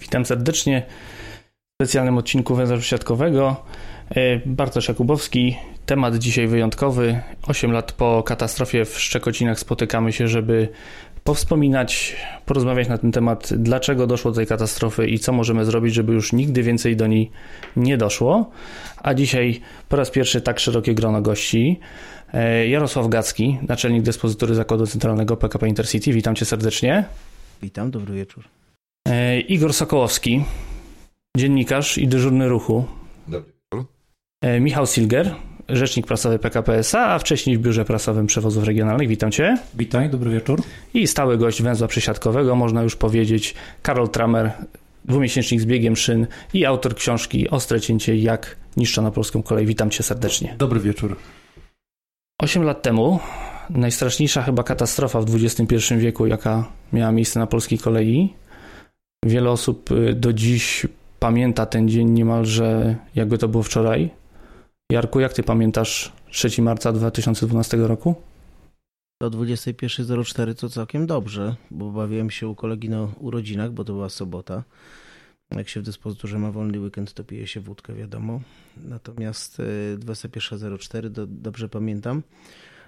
Witam serdecznie w specjalnym odcinku Węzła Siatkowego. E, Bartosz Jakubowski. Temat dzisiaj wyjątkowy. 8 lat po katastrofie w Szczekocinach spotykamy się, żeby powspominać, porozmawiać na ten temat, dlaczego doszło do tej katastrofy i co możemy zrobić, żeby już nigdy więcej do niej nie doszło. A dzisiaj po raz pierwszy tak szerokie grono gości. E, Jarosław Gacki, naczelnik dyspozytury Zakładu Centralnego PKP Intercity. Witam cię serdecznie. Witam, dobry wieczór. E, Igor Sokołowski, dziennikarz i dyżurny ruchu. Dobry wieczór. E, Michał Silger, rzecznik prasowy PKP SA, a wcześniej w Biurze Prasowym Przewozów Regionalnych. Witam Cię. Witaj, dobry wieczór. I stały gość węzła przysiadkowego, można już powiedzieć, Karol Tramer, dwumiesięcznik z biegiem szyn i autor książki Ostre cięcie, jak niszczono polską kolej. Witam Cię serdecznie. Dobry wieczór. Osiem lat temu najstraszniejsza chyba katastrofa w XXI wieku, jaka miała miejsce na polskiej kolei. Wiele osób y, do dziś pamięta ten dzień niemalże jakby to było wczoraj. Jarku, jak ty pamiętasz 3 marca 2012 roku? Do 21.04 to całkiem dobrze, bo bawiłem się u kolegi na urodzinach, bo to była sobota. Jak się w dyspozyturze ma wolny weekend, to pije się wódkę, wiadomo. Natomiast y, 21.04, do, dobrze pamiętam,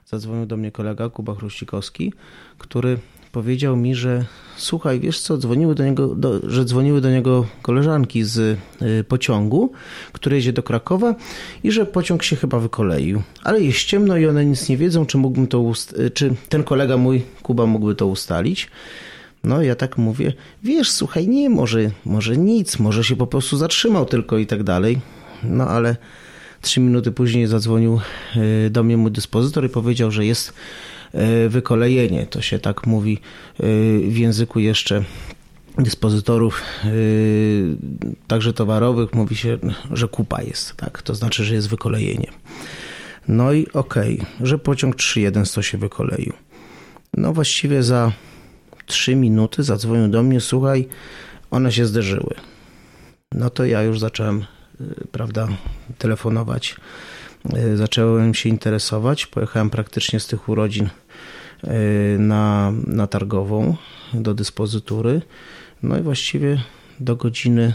zadzwonił do mnie kolega Kuba Chruścikowski, który powiedział mi, że słuchaj, wiesz co, dzwoniły do niego, do, że dzwoniły do niego koleżanki z y, pociągu, który jedzie do Krakowa i że pociąg się chyba wykoleił. Ale jest ciemno i one nic nie wiedzą, czy mógłbym to y, czy ten kolega mój, Kuba, mógłby to ustalić. No ja tak mówię, wiesz, słuchaj, nie, może, może nic, może się po prostu zatrzymał tylko i tak dalej. No ale trzy minuty później zadzwonił y, do mnie mój dyspozytor i powiedział, że jest wykolejenie. To się tak mówi y, w języku jeszcze dyspozytorów, yy, także towarowych, mówi się, że kupa jest, tak? To znaczy, że jest wykolejenie. No i okej, okay, że pociąg 3.1 się wykoleił. No właściwie za 3 minuty zadzwonił do mnie, słuchaj, one się zderzyły. No to ja już zacząłem, prawda, telefonować. Yy, zacząłem się interesować. Pojechałem praktycznie z tych urodzin yy, na, na targową do dyspozytury. No i właściwie do godziny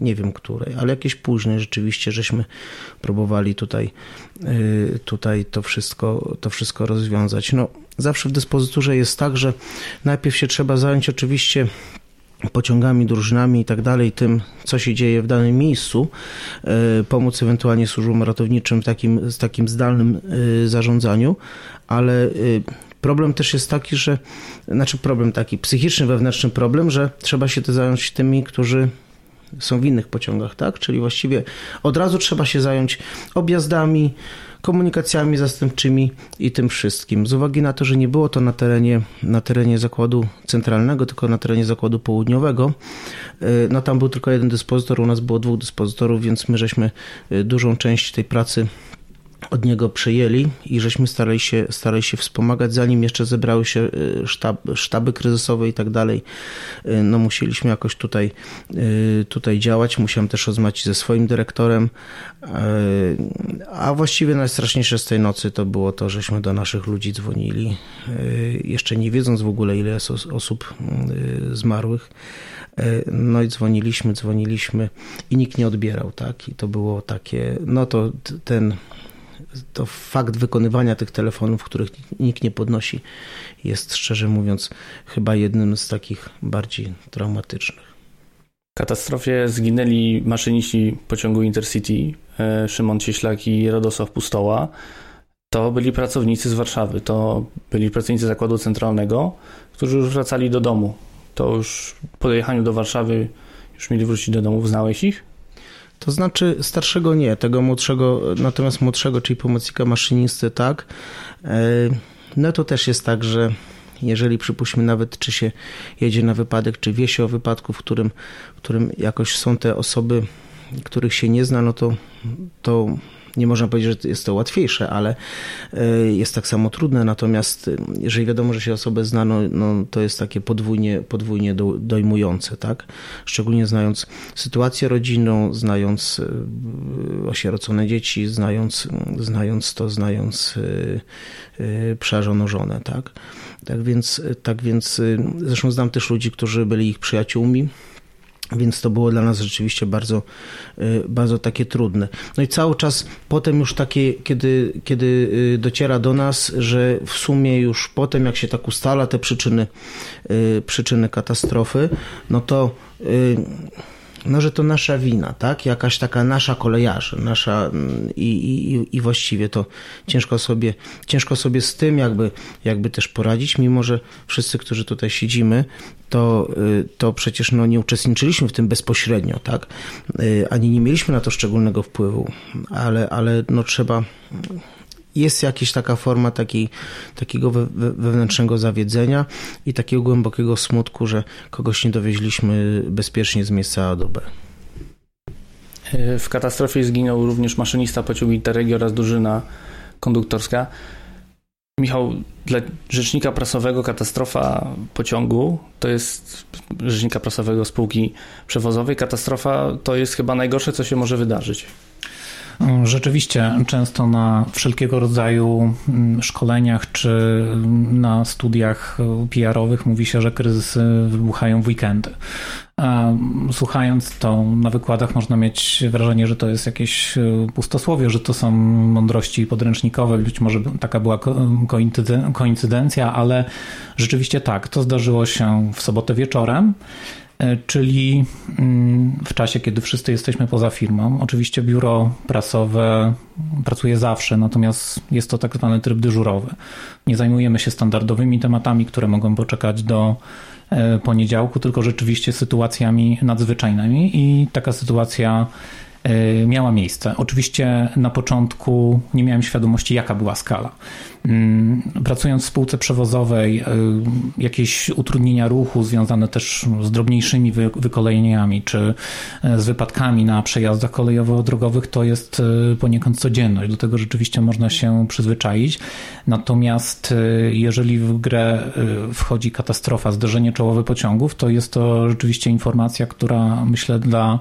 nie wiem której, ale jakieś późnej rzeczywiście, żeśmy próbowali tutaj, tutaj to, wszystko, to wszystko rozwiązać. No, zawsze w dyspozyturze jest tak, że najpierw się trzeba zająć oczywiście pociągami, drużynami i tak dalej, tym, co się dzieje w danym miejscu, pomóc ewentualnie służbom ratowniczym w takim, takim zdalnym zarządzaniu, ale Problem też jest taki, że, znaczy problem taki, psychiczny, wewnętrzny problem, że trzeba się zająć tymi, którzy są w innych pociągach, tak? Czyli właściwie od razu trzeba się zająć objazdami, komunikacjami zastępczymi i tym wszystkim. Z uwagi na to, że nie było to na terenie, na terenie zakładu centralnego, tylko na terenie zakładu południowego, no tam był tylko jeden dyspozytor, u nas było dwóch dyspozytorów, więc my żeśmy dużą część tej pracy od niego przejęli i żeśmy starali się, starali się wspomagać, zanim jeszcze zebrały się sztab, sztaby kryzysowe i tak dalej. No musieliśmy jakoś tutaj, tutaj działać. Musiałem też rozmawiać ze swoim dyrektorem. A właściwie najstraszniejsze z tej nocy to było to, żeśmy do naszych ludzi dzwonili, jeszcze nie wiedząc w ogóle ile jest osób zmarłych. No i dzwoniliśmy, dzwoniliśmy i nikt nie odbierał, tak? I to było takie, no to ten to fakt wykonywania tych telefonów, których nikt nie podnosi, jest szczerze mówiąc chyba jednym z takich bardziej traumatycznych. W katastrofie zginęli maszyniści pociągu Intercity Szymon Cieślak i Radosław Pustoła. To byli pracownicy z Warszawy, to byli pracownicy zakładu centralnego, którzy już wracali do domu. To już po dojechaniu do Warszawy już mieli wrócić do domu. Znałeś ich? To znaczy starszego nie, tego młodszego, natomiast młodszego, czyli pomocnika maszynisty, tak. No to też jest tak, że jeżeli przypuśćmy nawet, czy się jedzie na wypadek, czy wie się o wypadku, w którym, w którym jakoś są te osoby, których się nie zna, no to, to nie można powiedzieć, że jest to łatwiejsze, ale jest tak samo trudne. Natomiast jeżeli wiadomo, że się osobę zna, no, to jest takie podwójnie, podwójnie dojmujące, tak? Szczególnie znając sytuację rodzinną, znając osierocone dzieci, znając, znając to, znając przeżoną żonę, tak? Tak więc, tak więc zresztą znam też ludzi, którzy byli ich przyjaciółmi Więc to było dla nas rzeczywiście bardzo, y, bardzo takie trudne. No i cały czas potem już takie, kiedy, kiedy y, dociera do nas, że w sumie już potem, jak się tak ustala te przyczyny, y, przyczyny katastrofy, no to no, że to nasza wina, tak? Jakaś taka nasza kolejarza, nasza mm, i, i, i właściwie to ciężko sobie, ciężko sobie z tym jakby, jakby też poradzić, mimo że wszyscy, którzy tutaj siedzimy, to, y, to przecież no, nie uczestniczyliśmy w tym bezpośrednio, tak? Y, ani nie mieliśmy na to szczególnego wpływu, ale, ale no trzeba jest jakaś taka forma takiej, takiego wewnętrznego zawiedzenia i takiego głębokiego smutku, że kogoś nie dowieźliśmy bezpiecznie z miejsca A do B. W katastrofie zginął również maszynista pociągu Interregio oraz drużyna konduktorska. Michał, dla rzecznika prasowego katastrofa pociągu to jest rzecznika prasowego spółki przewozowej. Katastrofa to jest chyba najgorsze, co się może wydarzyć. Rzeczywiście, często na wszelkiego rodzaju mm, szkoleniach czy na studiach PR-owych mówi się, że kryzysy wybuchają w weekendy. Słuchając to na wykładach można mieć wrażenie, że to jest jakieś pustosłowie, że to są mądrości podręcznikowe, być może taka była koincydencja, ale rzeczywiście tak, to zdarzyło się w sobotę wieczorem. E, czyli mm, w czasie, kiedy wszyscy jesteśmy poza firmą. Oczywiście biuro prasowe pracuje zawsze, natomiast jest to tak zwany tryb dyżurowy. Nie zajmujemy się standardowymi tematami, które mogą poczekać do e, poniedziałku, tylko rzeczywiście sytuacjami nadzwyczajnymi i taka sytuacja miała miejsce. Oczywiście na początku nie miałem świadomości, jaka była skala. Mm, pracując w spółce przewozowej, e, jakieś utrudnienia ruchu związane też z drobniejszymi wykolejeniami czy e, z wypadkami na przejazdach kolejowo-drogowych to jest poniekąd codzienność. Do tego rzeczywiście można się przyzwyczaić. Natomiast jeżeli w grę wchodzi katastrofa, zderzenie czołowe pociągów, to jest to rzeczywiście informacja, która myślę dla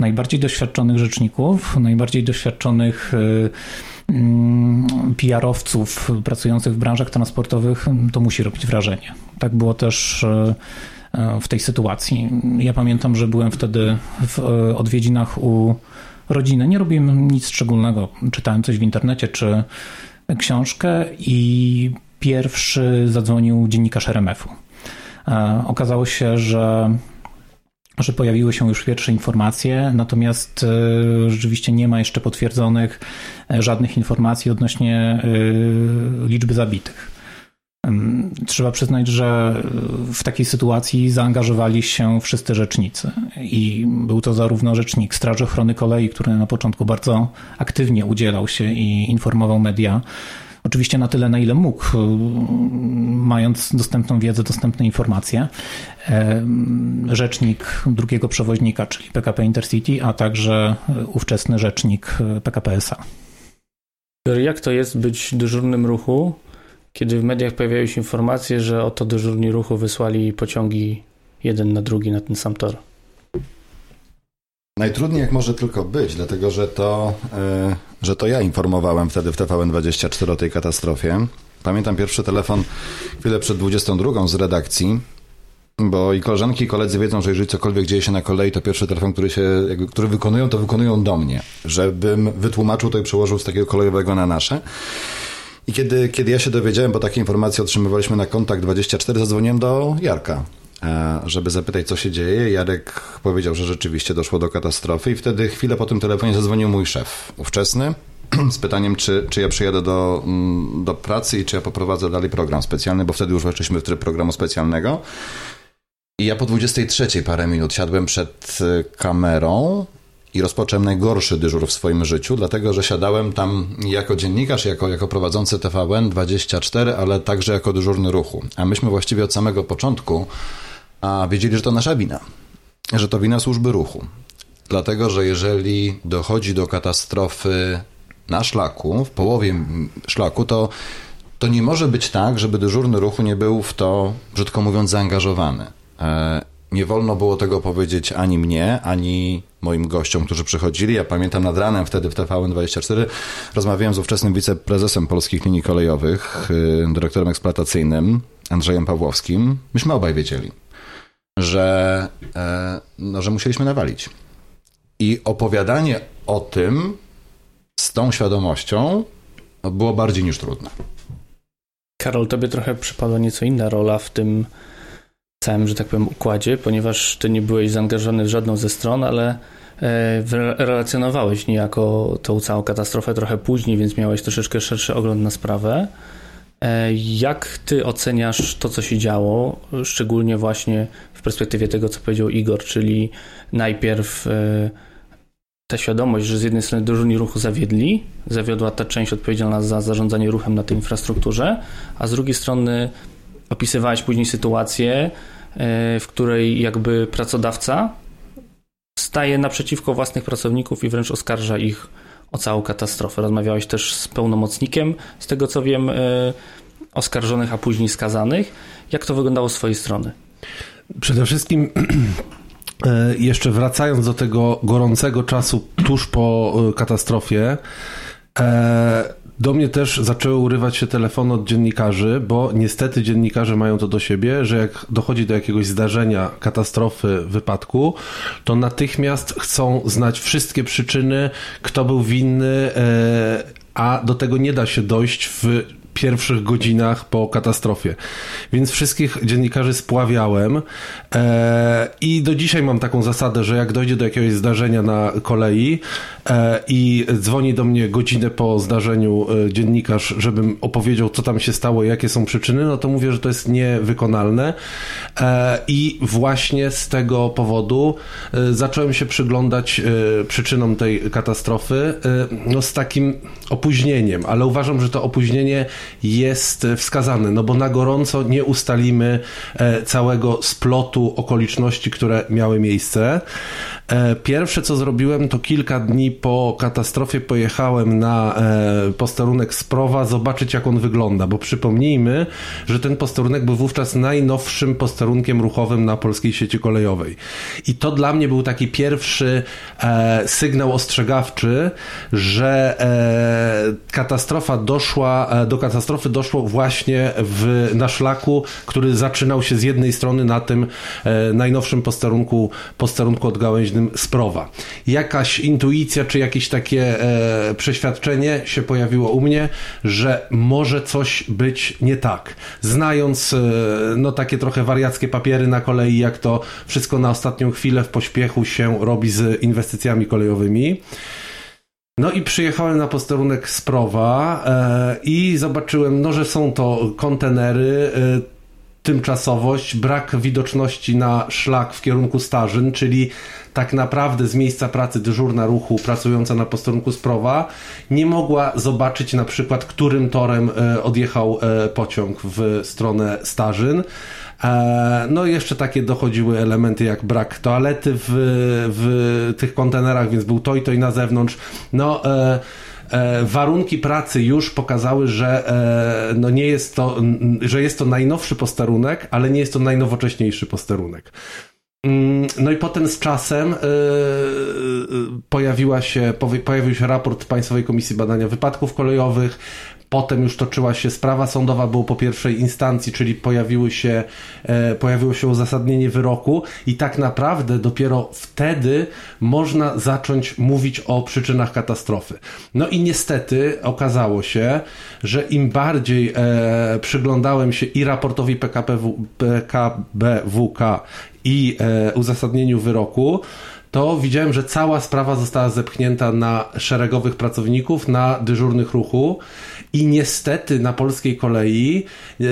najbardziej doświadczonych rzeczników, najbardziej doświadczonych y, mm, PR-owców pracujących w branżach transportowych, to musi robić wrażenie. Tak było też y, w tej sytuacji. Ja pamiętam, że byłem wtedy w y, odwiedzinach u rodziny. Nie robiłem nic szczególnego. Czytałem coś w internecie czy książkę i pierwszy zadzwonił dziennikarz RMF-u. Okazało się, że że pojawiły się już pierwsze informacje, natomiast e, rzeczywiście nie ma jeszcze potwierdzonych e, żadnych informacji odnośnie e, liczby zabitych. Trzeba przyznać, że w takiej sytuacji zaangażowali się wszyscy rzecznicy. I był to zarówno rzecznik Straży Ochrony Kolei, który na początku bardzo aktywnie udzielał się i informował media Oczywiście na tyle, na ile mógł, y, mając dostępną wiedzę, dostępne informacje. E, rzecznik drugiego przewoźnika, czyli PKP Intercity, a także ówczesny rzecznik PKP SA. Jak to jest być dyżurnym ruchu, kiedy w mediach pojawiają się informacje, że oto dyżurni ruchu wysłali pociągi jeden na drugi na ten sam tor? Najtrudniej jak może tylko być, dlatego że to, że to ja informowałem wtedy w TVN24 o tej katastrofie. Pamiętam pierwszy telefon chwilę przed 22 z redakcji, bo i koleżanki i koledzy wiedzą, że jeżeli cokolwiek dzieje się na kolei, to pierwszy telefon, który, się, który wykonują, to wykonują do mnie, żebym wytłumaczył to i przełożył z takiego kolejowego na nasze. I kiedy, kiedy ja się dowiedziałem, bo takie informacje otrzymywaliśmy na kontakt 24, zadzwoniłem do Jarka, żeby zapytać, co się dzieje. Jarek powiedział, że rzeczywiście doszło do katastrofy i wtedy chwilę po tym telefonie zadzwonił mój szef ówczesny z pytaniem, czy, czy ja przyjadę do, mm, do pracy i czy ja poprowadzę dalej program specjalny, bo wtedy już weszliśmy w tryb programu specjalnego. I ja po 23 parę minut siadłem przed e, kamerą i rozpocząłem najgorszy dyżur w swoim życiu, dlatego że siadałem tam jako dziennikarz, jako, jako prowadzący TVN 24, ale także jako dyżurny ruchu. A myśmy właściwie od samego początku a wiedzieli, że to nasza wina, że to wina służby ruchu. Dlatego, że jeżeli dochodzi do katastrofy na szlaku, w połowie szlaku, to, to nie może być tak, żeby dyżurny ruchu nie był w to, brzydko mówiąc, zaangażowany. E, nie wolno było tego powiedzieć ani mnie, ani moim gościom, którzy przychodzili. Ja pamiętam nad ranem wtedy w TVN24 rozmawiałem z ówczesnym wiceprezesem polskich linii kolejowych, y, dyrektorem eksploatacyjnym Andrzejem Pawłowskim. Myśmy obaj wiedzieli że, e, no, że musieliśmy nawalić. I opowiadanie o tym z tą świadomością było bardziej niż trudne. Karol, tobie trochę przypadła nieco inna rola w tym całym, że tak powiem, układzie, ponieważ ty nie byłeś zaangażowany w żadną ze stron, ale e, relacjonowałeś niejako tą całą katastrofę trochę później, więc miałeś troszeczkę szerszy ogląd na sprawę. E, jak ty oceniasz to, co się działo, szczególnie właśnie w perspektywie tego, co powiedział Igor, czyli najpierw e, ta świadomość, że z jednej strony dyżurni ruchu zawiedli, zawiodła ta część odpowiedzialna za zarządzanie ruchem na tej infrastrukturze, a z drugiej strony opisywałeś później sytuację, e, w której jakby pracodawca staje naprzeciwko własnych pracowników i wręcz oskarża ich o całą katastrofę. Rozmawiałeś też z pełnomocnikiem, z tego co wiem, e, oskarżonych, a później skazanych. Jak to wyglądało z Twojej strony? Przede wszystkim e, jeszcze wracając do tego gorącego czasu tuż po katastrofie, do mnie też zaczęły urywać się telefony od dziennikarzy, bo niestety dziennikarze mają to do siebie, że jak dochodzi do jakiegoś zdarzenia, katastrofy, wypadku, to natychmiast chcą znać wszystkie przyczyny, kto był winny, e, a do tego nie da się dojść w pierwszych godzinach po katastrofie. Więc wszystkich dziennikarzy spławiałem. E, i do dzisiaj mam taką zasadę, że jak dojdzie do jakiegoś zdarzenia na kolei e, i dzwoni do mnie godzinę po zdarzeniu e, dziennikarz, żebym opowiedział, co tam się stało, jakie są przyczyny, no to mówię, że to jest niewykonalne. E, i właśnie z tego powodu e, zacząłem się przyglądać e, przyczynom tej katastrofy no z takim opóźnieniem, ale uważam, że to opóźnienie jest wskazane, no bo na gorąco nie ustalimy e, całego splotu okoliczności, które miały miejsce. E, pierwsze co zrobiłem to kilka dni po katastrofie pojechałem na e, posterunek Sprowa zobaczyć jak on wygląda, bo przypomnijmy, że ten posterunek był wówczas najnowszym posterunkiem ruchowym na polskiej sieci kolejowej. I to dla mnie był taki pierwszy sygnał ostrzegawczy, że katastrofa doszła do katastrofy doszło właśnie w, na szlaku, który zaczynał się z jednej strony na tym e, najnowszym posterunku, posterunku odgałęźnym Sprowa. Jakaś intuicja, czy jakieś takie e, przeświadczenie się pojawiło u mnie, że może coś być nie tak. Znając e, no takie trochę wariackie papiery na kolei, jak to wszystko na ostatnią chwilę w pośpiechu się robi z inwestycjami kolejowymi. No i przyjechałem na posterunek Sprowa e, i zobaczyłem, no, że są to kontenery, e, tymczasowość, brak widoczności na szlak w kierunku Starzyn, czyli tak naprawdę z miejsca pracy dyżurna ruchu pracująca na posterunku Sprowa nie mogła zobaczyć na przykład, którym torem e, odjechał e, pociąg w stronę Starzyn. E, no i jeszcze takie dochodziły elementy jak brak toalety w, w tych kontenerach, więc był to i to i na zewnątrz. No warunki pracy już pokazały, że no nie jest to, że jest to najnowszy posterunek, ale nie jest to najnowocześniejszy posterunek. Mm, no i potem z czasem yy, pojawiła się, pojawił się raport Państwowej Komisji Badania Wypadków Kolejowych, Potem już toczyła się sprawa sądowa, było po pierwszej instancji, czyli pojawiły się, e, pojawiło się uzasadnienie wyroku i tak naprawdę dopiero wtedy można zacząć mówić o przyczynach katastrofy. No i niestety okazało się, że im bardziej e, przyglądałem się i raportowi PKPW, PKBWK i e, uzasadnieniu wyroku, to widziałem, że cała sprawa została zepchnięta na szeregowych pracowników, na dyżurnych ruchu i niestety na polskiej kolei e,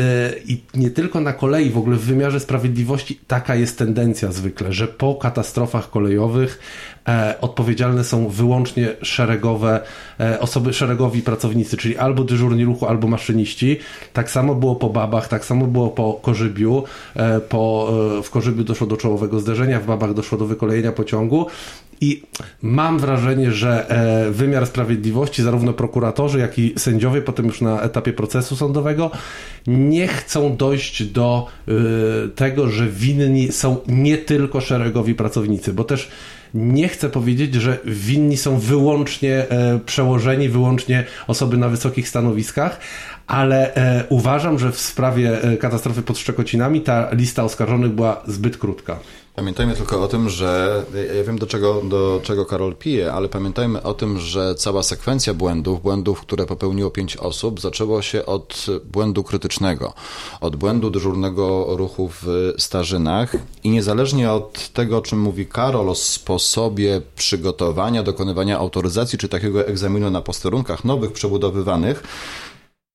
i nie tylko na kolei, w ogóle w wymiarze sprawiedliwości taka jest tendencja zwykle, że po katastrofach kolejowych odpowiedzialne są wyłącznie szeregowe e, osoby, szeregowi pracownicy, czyli albo dyżurni ruchu, albo maszyniści. Tak samo było po Babach, tak samo było po Korzybiu. Po, w Korzybiu doszło do czołowego zderzenia, w Babach doszło do wykolejenia pociągu I mam wrażenie, że e, wymiar sprawiedliwości, zarówno prokuratorzy, jak i sędziowie, potem już na etapie procesu sądowego, nie chcą dojść do e, tego, że winni są nie tylko szeregowi pracownicy, bo też nie chcę powiedzieć, że winni są wyłącznie e, przełożeni, wyłącznie osoby na wysokich stanowiskach, ale e, uważam, że w sprawie e, katastrofy pod Szczekocinami ta lista oskarżonych była zbyt krótka. Pamiętajmy tylko o tym, że ja wiem do czego, do czego Karol pije, ale pamiętajmy o tym, że cała sekwencja błędów, błędów, które popełniło pięć osób, zaczęło się od błędu krytycznego, od błędu dyżurnego ruchu w Starzynach i niezależnie od tego, o czym mówi Karol, o sposobie przygotowania, dokonywania autoryzacji czy takiego egzaminu na posterunkach nowych, przebudowywanych,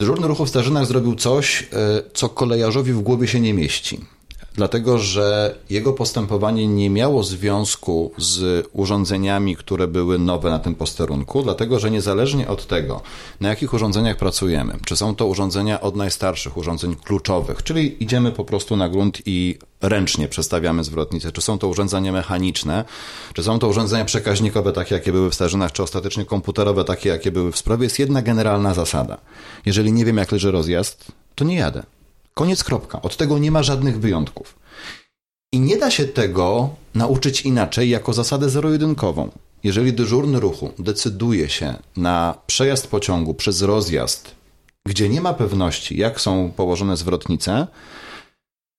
dyżurny ruchu w Starzynach zrobił coś, e, co kolejarzowi w głowie się nie mieści dlatego że jego postępowanie nie miało związku z urządzeniami, które były nowe na tym posterunku, dlatego że niezależnie od tego, na jakich urządzeniach pracujemy, czy są to urządzenia od najstarszych, urządzeń kluczowych, czyli idziemy po prostu na grunt i ręcznie przestawiamy zwrotnicę, czy są to urządzenia mechaniczne, czy są to urządzenia przekaźnikowe, takie jakie były w Starzynach, czy ostatecznie komputerowe, takie jakie były w sprawie, jest jedna generalna zasada. Jeżeli nie wiem, jak leży rozjazd, to nie jadę. Koniec kropka. Od tego nie ma żadnych wyjątków. I nie da się tego nauczyć inaczej jako zasadę zero-jedynkową. Jeżeli dyżurny ruchu decyduje się na przejazd pociągu przez rozjazd, gdzie nie ma pewności, jak są położone zwrotnice,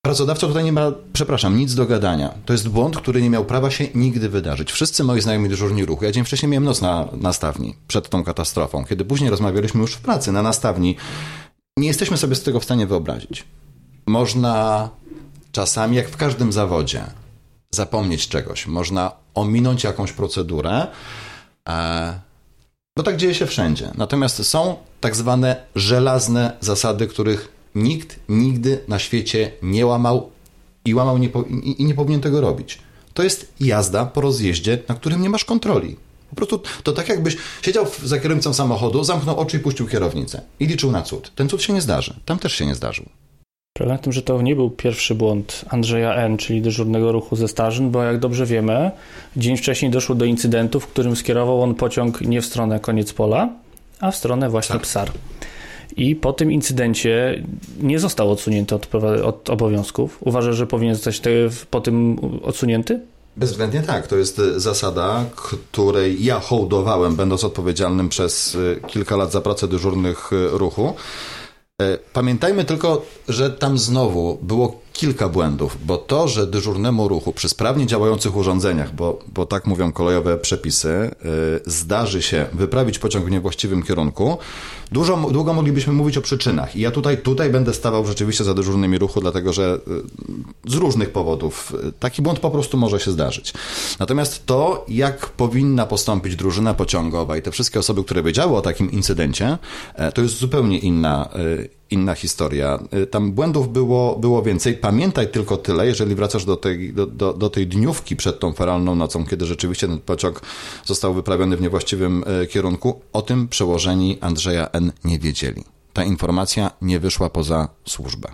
pracodawca tutaj nie ma, przepraszam, nic do gadania. To jest błąd, który nie miał prawa się nigdy wydarzyć. Wszyscy moi znajomi dyżurni ruchu, ja dzień wcześniej miałem noc na nastawni przed tą katastrofą, kiedy później rozmawialiśmy już w pracy na nastawni, nie jesteśmy sobie z tego w stanie wyobrazić. Można czasami, jak w każdym zawodzie, zapomnieć czegoś. Można ominąć jakąś procedurę, e, bo tak dzieje się wszędzie. Natomiast są tak zwane żelazne zasady, których nikt nigdy na świecie nie łamał i łamał nie i nie powinien tego robić. To jest jazda po rozjeździe, na którym nie masz kontroli. Po prostu to tak jakbyś siedział za kierownicą samochodu, zamknął oczy i puścił kierownicę i liczył na cud. Ten cud się nie zdarzy. Tam też się nie zdarzył. Problem w tym, że to nie był pierwszy błąd Andrzeja N., czyli dyżurnego ruchu ze Starzyn, bo jak dobrze wiemy, dzień wcześniej doszło do incydentu, w którym skierował on pociąg nie w stronę koniec pola, a w stronę właśnie tak. Psar. I po tym incydencie nie został odsunięty od, od obowiązków. Uważa, że powinien zostać po tym odsunięty? Bezwzględnie tak. To jest e, zasada, której ja hołdowałem, będąc odpowiedzialnym przez e, kilka lat za pracę dyżurnych e, ruchu. Pamiętajmy tylko, że tam znowu było kilka błędów, bo to, że dyżurnemu ruchu przy sprawnie działających urządzeniach, bo, bo tak mówią kolejowe przepisy, yy, zdarzy się wyprawić pociąg w niewłaściwym kierunku, dużo, długo moglibyśmy mówić o przyczynach. I ja tutaj, tutaj będę stawał rzeczywiście za dyżurnymi ruchu, dlatego że yy, z różnych powodów yy, taki błąd po prostu może się zdarzyć. Natomiast to, jak powinna postąpić drużyna pociągowa i te wszystkie osoby, które wiedziały o takim incydencie, to jest zupełnie inna inna historia. Y, tam błędów było, było więcej. Pamiętaj tylko tyle, jeżeli wracasz do tej, do, do, do tej dniówki przed tą feralną nocą, kiedy rzeczywiście ten pociąg został wyprawiony w niewłaściwym y, kierunku, o tym przełożeni Andrzeja N. nie wiedzieli. Ta informacja nie wyszła poza służbę,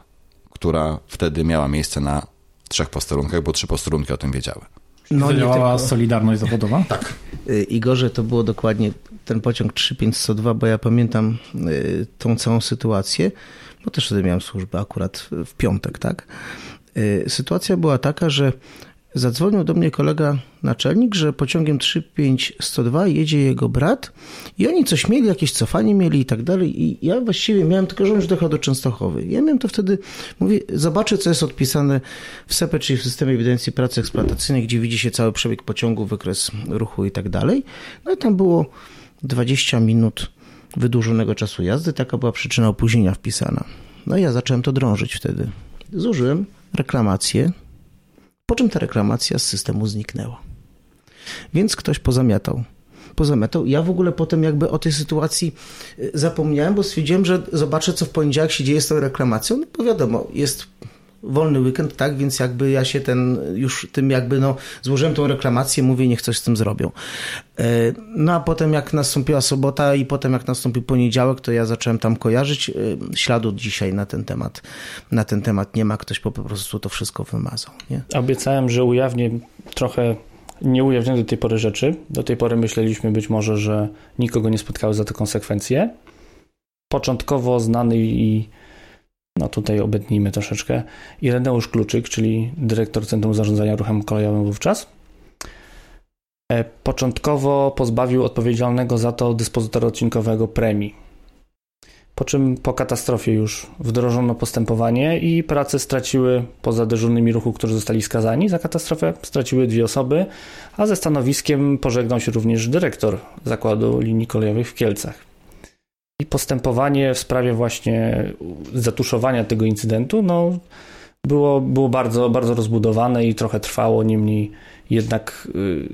która wtedy miała miejsce na trzech posterunkach, bo trzy posterunki o tym wiedziały. No, Działała tylko... Solidarność Zawodowa? Tak. Y, Igorze, to było dokładnie ten pociąg 3502, bo ja pamiętam y, tą całą sytuację, bo też wtedy miałem służbę akurat w piątek, tak? Y, sytuacja była taka, że Zadzwonił do mnie kolega naczelnik, że pociągiem 3502 jedzie jego brat i oni coś mieli, jakieś cofanie mieli i tak dalej. I ja właściwie miałem tylko, że on już dojechał do Częstochowy. Ja miałem to wtedy, mówię, zobaczę, co jest odpisane w SEPE, czyli w Systemie Ewidencji Pracy Eksploatacyjnej, gdzie widzi się cały przebieg pociągu, wykres ruchu i tak dalej. No i tam było 20 minut wydłużonego czasu jazdy. Taka była przyczyna opóźnienia wpisana. No i ja zacząłem to drążyć wtedy. Zużyłem reklamację po czym ta reklamacja z systemu zniknęła. Więc ktoś pozamiatał. Pozamiatał. Ja w ogóle potem jakby o tej sytuacji y, zapomniałem, bo stwierdziłem, że zobaczę, co w poniedziałek się dzieje z tą reklamacją. No bo wiadomo, jest wolny weekend, tak, więc jakby ja się ten, już tym jakby, no, złożyłem tą reklamację, mówię, niech coś z tym zrobią. E, no a potem jak nastąpiła sobota i potem jak nastąpił poniedziałek, to ja zacząłem tam kojarzyć. E, śladu dzisiaj na ten temat, na ten temat nie ma, ktoś po prostu to wszystko wymazał, nie? Obiecałem, że ujawnię trochę nie ujawniono do tej pory rzeczy. Do tej pory myśleliśmy być może, że nikogo nie spotkały za to konsekwencje. Początkowo znany i no tutaj obetnijmy troszeczkę, Ireneusz Kluczyk, czyli dyrektor Centrum Zarządzania Ruchem Kolejowym wówczas, e, początkowo pozbawił odpowiedzialnego za to dyspozytora odcinkowego premii. Po czym po katastrofie już wdrożono postępowanie i prace straciły, poza dyżurnymi ruchu, którzy zostali skazani za katastrofę, straciły dwie osoby, a ze stanowiskiem pożegnał się również dyrektor Zakładu Linii Kolejowych w Kielcach. I postępowanie w sprawie właśnie zatuszowania tego incydentu no, było, było bardzo, bardzo rozbudowane i trochę trwało, niemniej jednak y,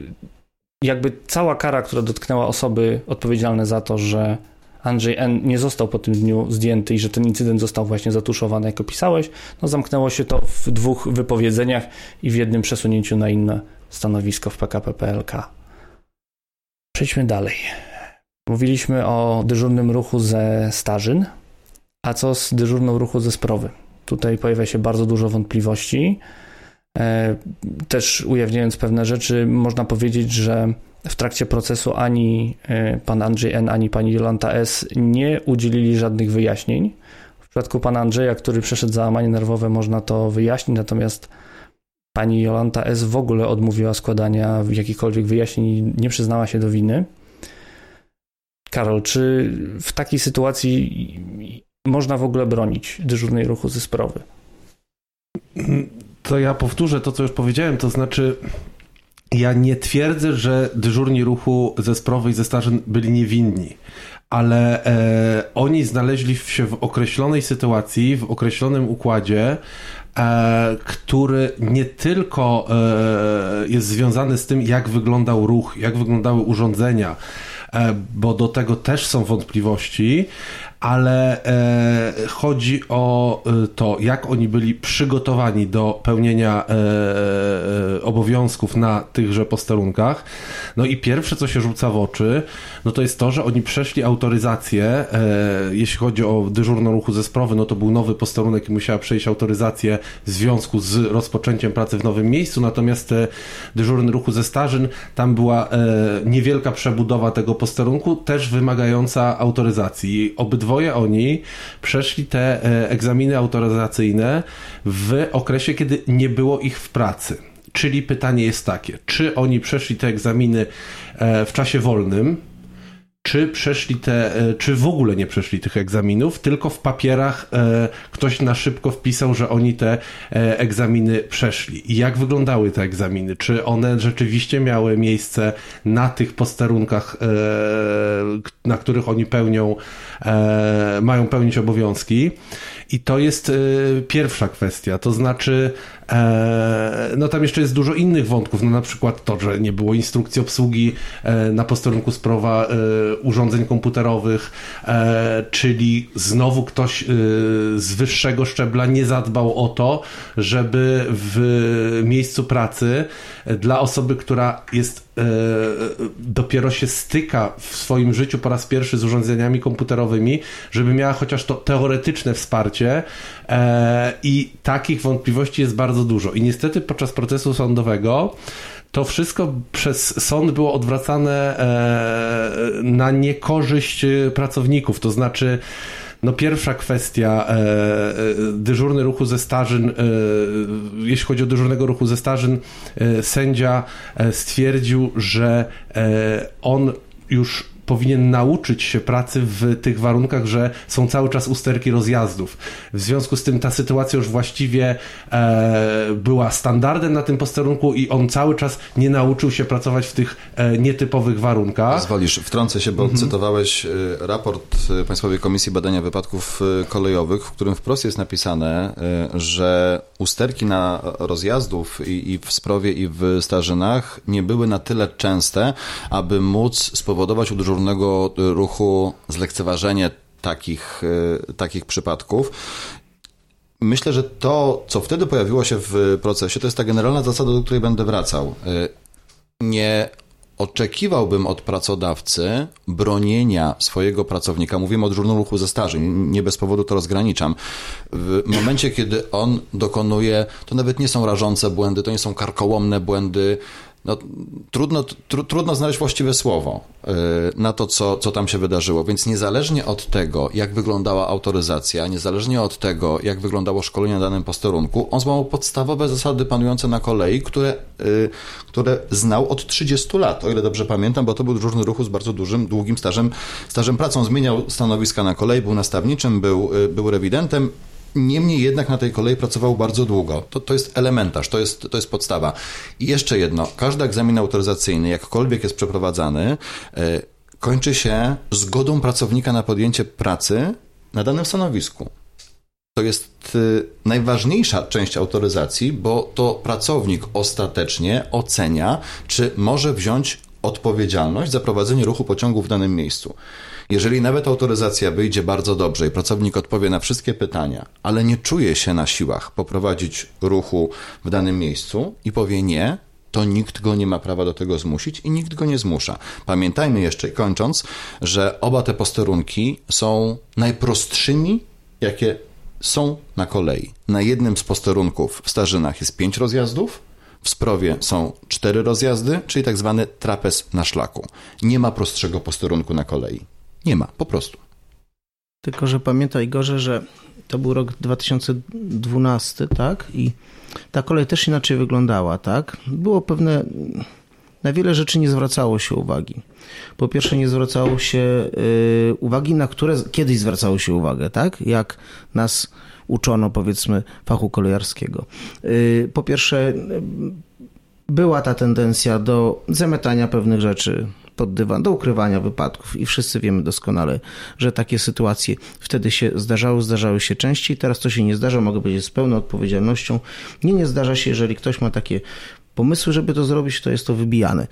jakby cała kara, która dotknęła osoby odpowiedzialne za to, że Andrzej N. nie został po tym dniu zdjęty i że ten incydent został właśnie zatuszowany, jak opisałeś, no zamknęło się to w dwóch wypowiedzeniach i w jednym przesunięciu na inne stanowisko w PKP PLK. Przejdźmy dalej. Mówiliśmy o dyżurnym ruchu ze Starzyn, a co z dyżurną ruchu ze Sprowy? Tutaj pojawia się bardzo dużo wątpliwości. E, też ujawniając pewne rzeczy, można powiedzieć, że w trakcie procesu ani e, pan Andrzej N., ani pani Jolanta S. nie udzielili żadnych wyjaśnień. W przypadku pana Andrzeja, który przeszedł załamanie nerwowe, można to wyjaśnić, natomiast pani Jolanta S. w ogóle odmówiła składania jakichkolwiek wyjaśnień i nie przyznała się do winy. Karol, czy w takiej sytuacji można w ogóle bronić dyżurnej ruchu zesprowy? To ja powtórzę to, co już powiedziałem, to znaczy ja nie twierdzę, że dyżurni ruchu zesprowy i ze Starzyn byli niewinni, ale e, oni znaleźli się w określonej sytuacji, w określonym układzie, e, który nie tylko e, jest związany z tym, jak wyglądał ruch, jak wyglądały urządzenia, bo do tego też są wątpliwości, ale e, chodzi o e, to, jak oni byli przygotowani do pełnienia obowiązków na tychże posterunkach. No i pierwsze, co się rzuca w oczy, no to jest to, że oni przeszli autoryzację, jeśli chodzi o dyżurną ruchu zesprowy, no to był nowy posterunek i musiała przejść autoryzację w związku z rozpoczęciem pracy w nowym miejscu, natomiast dyżurny ruchu ze Starzyn, tam była niewielka przebudowa tego posterunku, też wymagająca autoryzacji. Obydwoje oni przeszli te e, egzaminy autoryzacyjne w okresie, kiedy nie było ich w pracy. Czyli pytanie jest takie, czy oni przeszli te egzaminy e, w czasie wolnym, czy przeszli te, e, czy w ogóle nie przeszli tych egzaminów, tylko w papierach e, ktoś na szybko wpisał, że oni te e, egzaminy przeszli. I jak wyglądały te egzaminy? Czy one rzeczywiście miały miejsce na tych posterunkach, na których oni pełnią, mają pełnić obowiązki? I to jest pierwsza kwestia, to znaczy no tam jeszcze jest dużo innych wątków, no na przykład to, że nie było instrukcji obsługi e, na posterunku sprawa e, urządzeń komputerowych, czyli znowu ktoś z wyższego szczebla nie zadbał o to, żeby w miejscu pracy dla osoby, która jest dopiero się styka w swoim życiu po raz pierwszy z urządzeniami komputerowymi, żeby miała chociaż to teoretyczne wsparcie i takich wątpliwości jest bardzo bardzo dużo. I niestety podczas procesu sądowego to wszystko przez sąd było odwracane e, na niekorzyść pracowników. To znaczy, no pierwsza kwestia, e, e, dyżurny ruchu ze Starzyn, jeśli chodzi o dyżurnego ruchu ze Starzyn, sędzia stwierdził, że on już powinien nauczyć się pracy w tych warunkach, że są cały czas usterki rozjazdów. W związku z tym ta sytuacja już właściwie e, była standardem na tym posterunku i on cały czas nie nauczył się pracować w tych e, nietypowych warunkach. Pozwolisz, wtrącę się, bo mhm. cytowałeś e, raport e, Państwowej Komisji Badania Wypadków e, Kolejowych, w którym wprost jest napisane, że usterki na rozjazdów i, i w Sprowie i w Starzynach nie były na tyle częste, aby móc spowodować uderzenie dyżurnego ruchu zlekceważenie takich, e, takich przypadków. Myślę, że to, co wtedy pojawiło się w procesie, to jest ta generalna zasada, do której będę wracał. E, nie oczekiwałbym od pracodawcy bronienia swojego pracownika. Mówimy o dyżurnym ruchu ze staży, nie bez powodu to rozgraniczam. W momencie, kiedy on dokonuje, to nawet nie są rażące błędy, to nie są karkołomne błędy, no, trudno, tr trudno znaleźć właściwe słowo yy, na to, co, co tam się wydarzyło. Więc niezależnie od tego, jak wyglądała autoryzacja, niezależnie od tego, jak wyglądało szkolenie na danym posterunku, on złamał podstawowe zasady panujące na kolei, które, yy, które znał od 30 lat, o ile dobrze pamiętam, bo to był dyżurny ruchu z bardzo dużym, długim stażem, stażem pracą. Zmieniał stanowiska na kolei, był nastawniczym, był, yy, był rewidentem, Niemniej jednak na tej kolei pracował bardzo długo. To, to jest elementarz, to jest, to jest podstawa. I jeszcze jedno. Każdy egzamin autoryzacyjny, jakkolwiek jest przeprowadzany, e, kończy się zgodą pracownika na podjęcie pracy na danym stanowisku. To jest e, najważniejsza część autoryzacji, bo to pracownik ostatecznie ocenia, czy może wziąć odpowiedzialność za prowadzenie ruchu pociągu w danym miejscu. Jeżeli nawet autoryzacja wyjdzie bardzo dobrze i pracownik odpowie na wszystkie pytania, ale nie czuje się na siłach poprowadzić ruchu w danym miejscu i powie nie, to nikt go nie ma prawa do tego zmusić i nikt go nie zmusza. Pamiętajmy jeszcze, kończąc, że oba te posterunki są najprostszymi, jakie są na kolei. Na jednym z posterunków w Starzynach jest pięć rozjazdów, w Sprowie są cztery rozjazdy, czyli tak zwany trapez na szlaku. Nie ma prostszego posterunku na kolei. Nie ma, po prostu. Tylko, że pamiętaj Gorze, że to był rok 2012, tak? I ta kolej też inaczej wyglądała, tak? Było pewne. Na wiele rzeczy nie zwracało się uwagi. Po pierwsze, nie zwracało się y, uwagi, na które kiedyś zwracało się uwagę, tak? Jak nas uczono, powiedzmy, fachu kolejarskiego. Y, po pierwsze, była ta tendencja do zametania pewnych rzeczy pod dywan, do ukrywania wypadków i wszyscy wiemy doskonale, że takie sytuacje wtedy się zdarzały, zdarzały się częściej, teraz to się nie zdarza, mogę powiedzieć z pełną odpowiedzialnością. Nie, nie zdarza się, jeżeli ktoś ma takie pomysły, żeby to zrobić, to jest to wybijane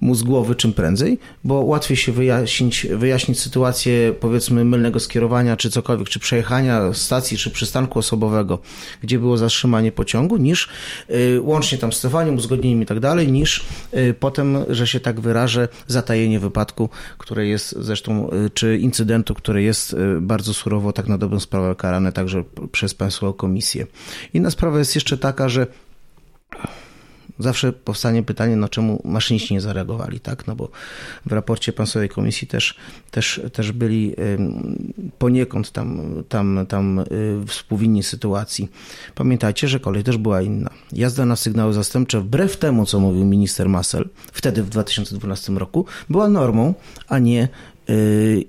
mózg głowy czym prędzej, bo łatwiej się wyjaśnić, wyjaśnić sytuację powiedzmy mylnego skierowania, czy cokolwiek, czy przejechania stacji, czy przystanku osobowego, gdzie było zatrzymanie pociągu, niż y, łącznie tam z stefaniem, uzgodnieniem i tak dalej, niż y, potem, że się tak wyrażę, zatajenie wypadku, które jest zresztą, y, czy incydentu, które jest bardzo surowo tak na dobrą sprawę karane także przez Państwową Komisję. Inna sprawa jest jeszcze taka, że zawsze powstanie pytanie, no czemu maszyniści nie zareagowali, tak? No bo w raporcie Państwowej Komisji też, też, też byli poniekąd tam, tam, tam y, współwinni sytuacji. Pamiętajcie, że kolej też była inna. Jazda na sygnały zastępcze, wbrew temu, co mówił minister Massel wtedy w 2012 roku, była normą, a nie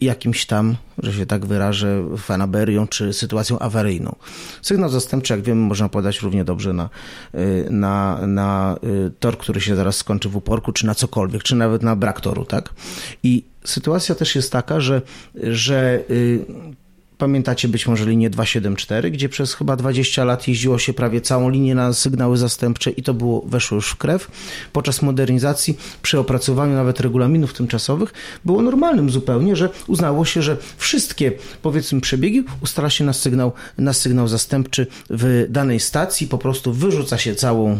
jakimś tam, że się tak wyrażę, fanaberią czy sytuacją awaryjną. Sygnał zastępczy, jak wiemy, można podać równie dobrze na, y, na, na y, tor, który się zaraz skończy w uporku, czy na cokolwiek, czy nawet na brak toru, tak? I sytuacja też jest taka, że, że Pamiętacie być może linię 274, gdzie przez chyba 20 lat jeździło się prawie całą linię na sygnały zastępcze i to było weszło już w krew. Podczas modernizacji, przy opracowaniu nawet regulaminów tymczasowych, było normalnym zupełnie, że uznało się, że wszystkie powiedzmy przebiegi ustala się na sygnał, na sygnał zastępczy w danej stacji, po prostu wyrzuca się całą,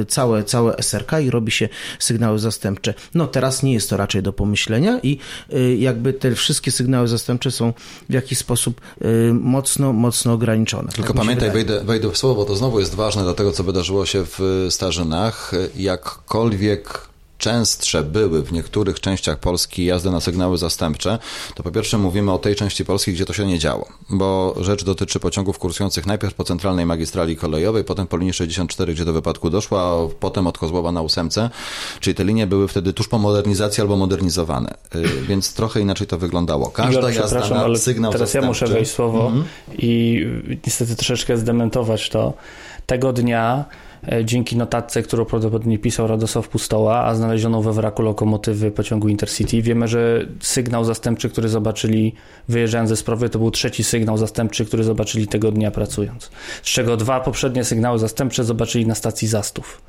y, całe, całe SRK i robi się sygnały zastępcze. No teraz nie jest to raczej do pomyślenia i y, jakby te wszystkie sygnały zastępcze są w jakiś sposób sposób y, mocno, mocno ograniczone. Tylko tak pamiętaj, wejdę, wejdę w słowo, bo to znowu jest ważne dla tego, co wydarzyło się w Starzynach. Jakkolwiek częstsze były w niektórych częściach Polski jazdy na sygnały zastępcze, to po pierwsze mówimy o tej części Polski, gdzie to się nie działo, bo rzecz dotyczy pociągów kursujących najpierw po centralnej magistrali kolejowej, potem po linii 64, gdzie do wypadku doszło, a potem od Kozłowa na ósemce, czyli te linie były wtedy tuż po modernizacji albo modernizowane, y, więc trochę inaczej to wyglądało. Każda Igor, jazda na ale sygnał teraz zastępczy... ja muszę wejść słowo mm -hmm. i niestety troszeczkę zdementować to. Tego dnia dzięki notatce, którą prawdopodobnie pisał Radosław Pustoła, a znalezioną we wraku lokomotywy pociągu Intercity. Wiemy, że sygnał zastępczy, który zobaczyli wyjeżdżając ze sprawy, to był trzeci sygnał zastępczy, który zobaczyli tego dnia pracując. Z czego dwa poprzednie sygnały zastępcze zobaczyli na stacji Zastów.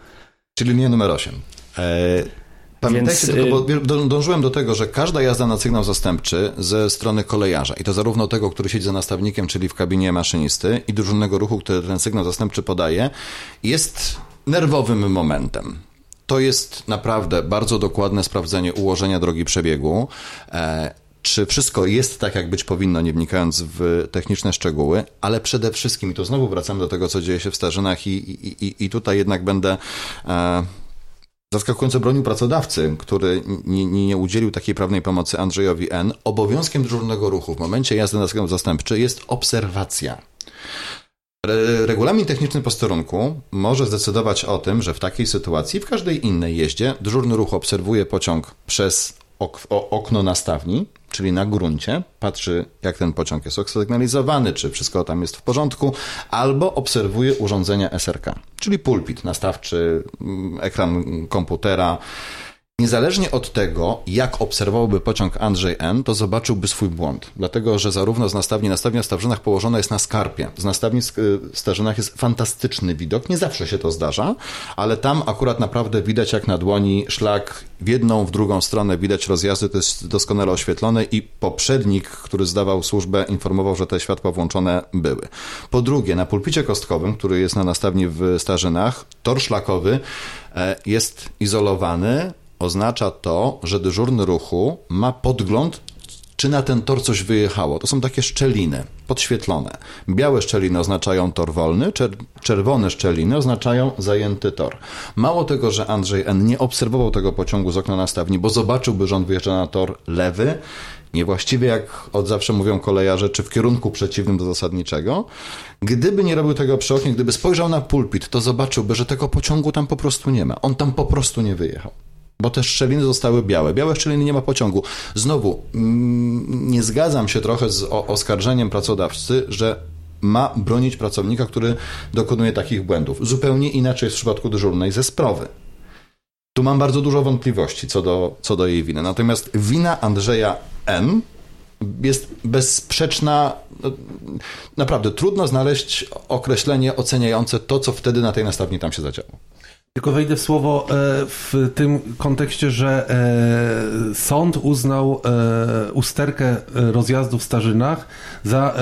Czyli linia numer 8. Pamiętajcie Więc... tylko, bo y, dążyłem do tego, że każda jazda na sygnał zastępczy ze strony kolejarza i to zarówno tego, który siedzi za nastawnikiem, czyli w kabinie maszynisty i drużynnego ruchu, który ten sygnał zastępczy podaje, jest nerwowym momentem. To jest naprawdę bardzo dokładne sprawdzenie ułożenia drogi przebiegu. E, czy wszystko jest tak, jak być powinno, nie wnikając w techniczne szczegóły, ale przede wszystkim, i to znowu wracam do tego, co dzieje się w Starzynach i, i, i, i tutaj jednak będę e, zaskakująco bronił pracodawcy, który nie, nie, udzielił takiej prawnej pomocy Andrzejowi N. Obowiązkiem dyżurnego ruchu w momencie jazdy na skręt zastępczy jest obserwacja. Regulamin techniczny posterunku może zdecydować o tym, że w takiej sytuacji, w każdej innej jeździe, dyżurny ruch obserwuje pociąg przez ok okno nastawni, czyli na gruncie, patrzy jak ten pociąg jest sygnalizowany, czy wszystko tam jest w porządku, albo obserwuje urządzenia SRK, czyli pulpit nastawczy, mm, ekran komputera, Niezależnie od tego, jak obserwowałby pociąg Andrzej N., to zobaczyłby swój błąd. Dlatego, że zarówno z nastawni, nastawnia w Starzynach położona jest na skarpie. Z nastawni w Starzynach jest fantastyczny widok. Nie zawsze się to zdarza, ale tam akurat naprawdę widać jak na dłoni szlak w jedną, w drugą stronę, widać rozjazdy, to jest doskonale oświetlone i poprzednik, który zdawał służbę, informował, że te światła włączone były. Po drugie, na pulpicie kostkowym, który jest na nastawni w Starzynach, tor szlakowy e, jest izolowany, oznacza to, że dyżurny ruchu ma podgląd, czy na ten tor coś wyjechało. To są takie szczeliny, podświetlone. Białe szczeliny oznaczają tor wolny, czer czerwone szczeliny oznaczają zajęty tor. Mało tego, że Andrzej N. nie obserwował tego pociągu z okna nastawni, bo zobaczyłby, że on wyjeżdża na tor lewy, niewłaściwie jak od zawsze mówią kolejarze, czy w kierunku przeciwnym do zasadniczego. Gdyby nie robił tego przy oknie, gdyby spojrzał na pulpit, to zobaczyłby, że tego pociągu tam po prostu nie ma. On tam po prostu nie wyjechał bo te szczeliny zostały białe. Białe szczeliny nie ma pociągu. Znowu, mm, nie zgadzam się trochę z oskarżeniem pracodawcy, że ma bronić pracownika, który dokonuje takich błędów. Zupełnie inaczej jest w przypadku dyżurnej ze sprawy. Tu mam bardzo dużo wątpliwości co do, co do jej winy. Natomiast wina Andrzeja N. jest bezsprzeczna. No, naprawdę trudno znaleźć określenie oceniające to, co wtedy na tej nastawni tam się zadziało. Tylko wejdę w słowo e, w tym kontekście, że e, sąd uznał e, usterkę rozjazdu w Starzynach za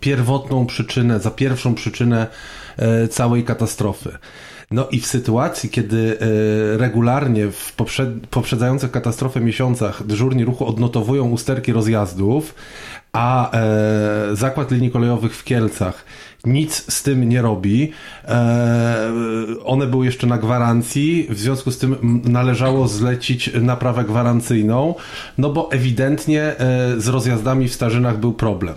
pierwotną przyczynę, za pierwszą przyczynę całej katastrofy. No i w sytuacji, kiedy regularnie w poprzedzających katastrofę miesiącach dyżurni ruchu odnotowują usterki rozjazdów, a zakład linii kolejowych w Kielcach nic z tym nie robi. E, one były jeszcze na gwarancji, w związku z tym należało zlecić naprawę gwarancyjną, no bo ewidentnie e, z rozjazdami w Starzynach był problem.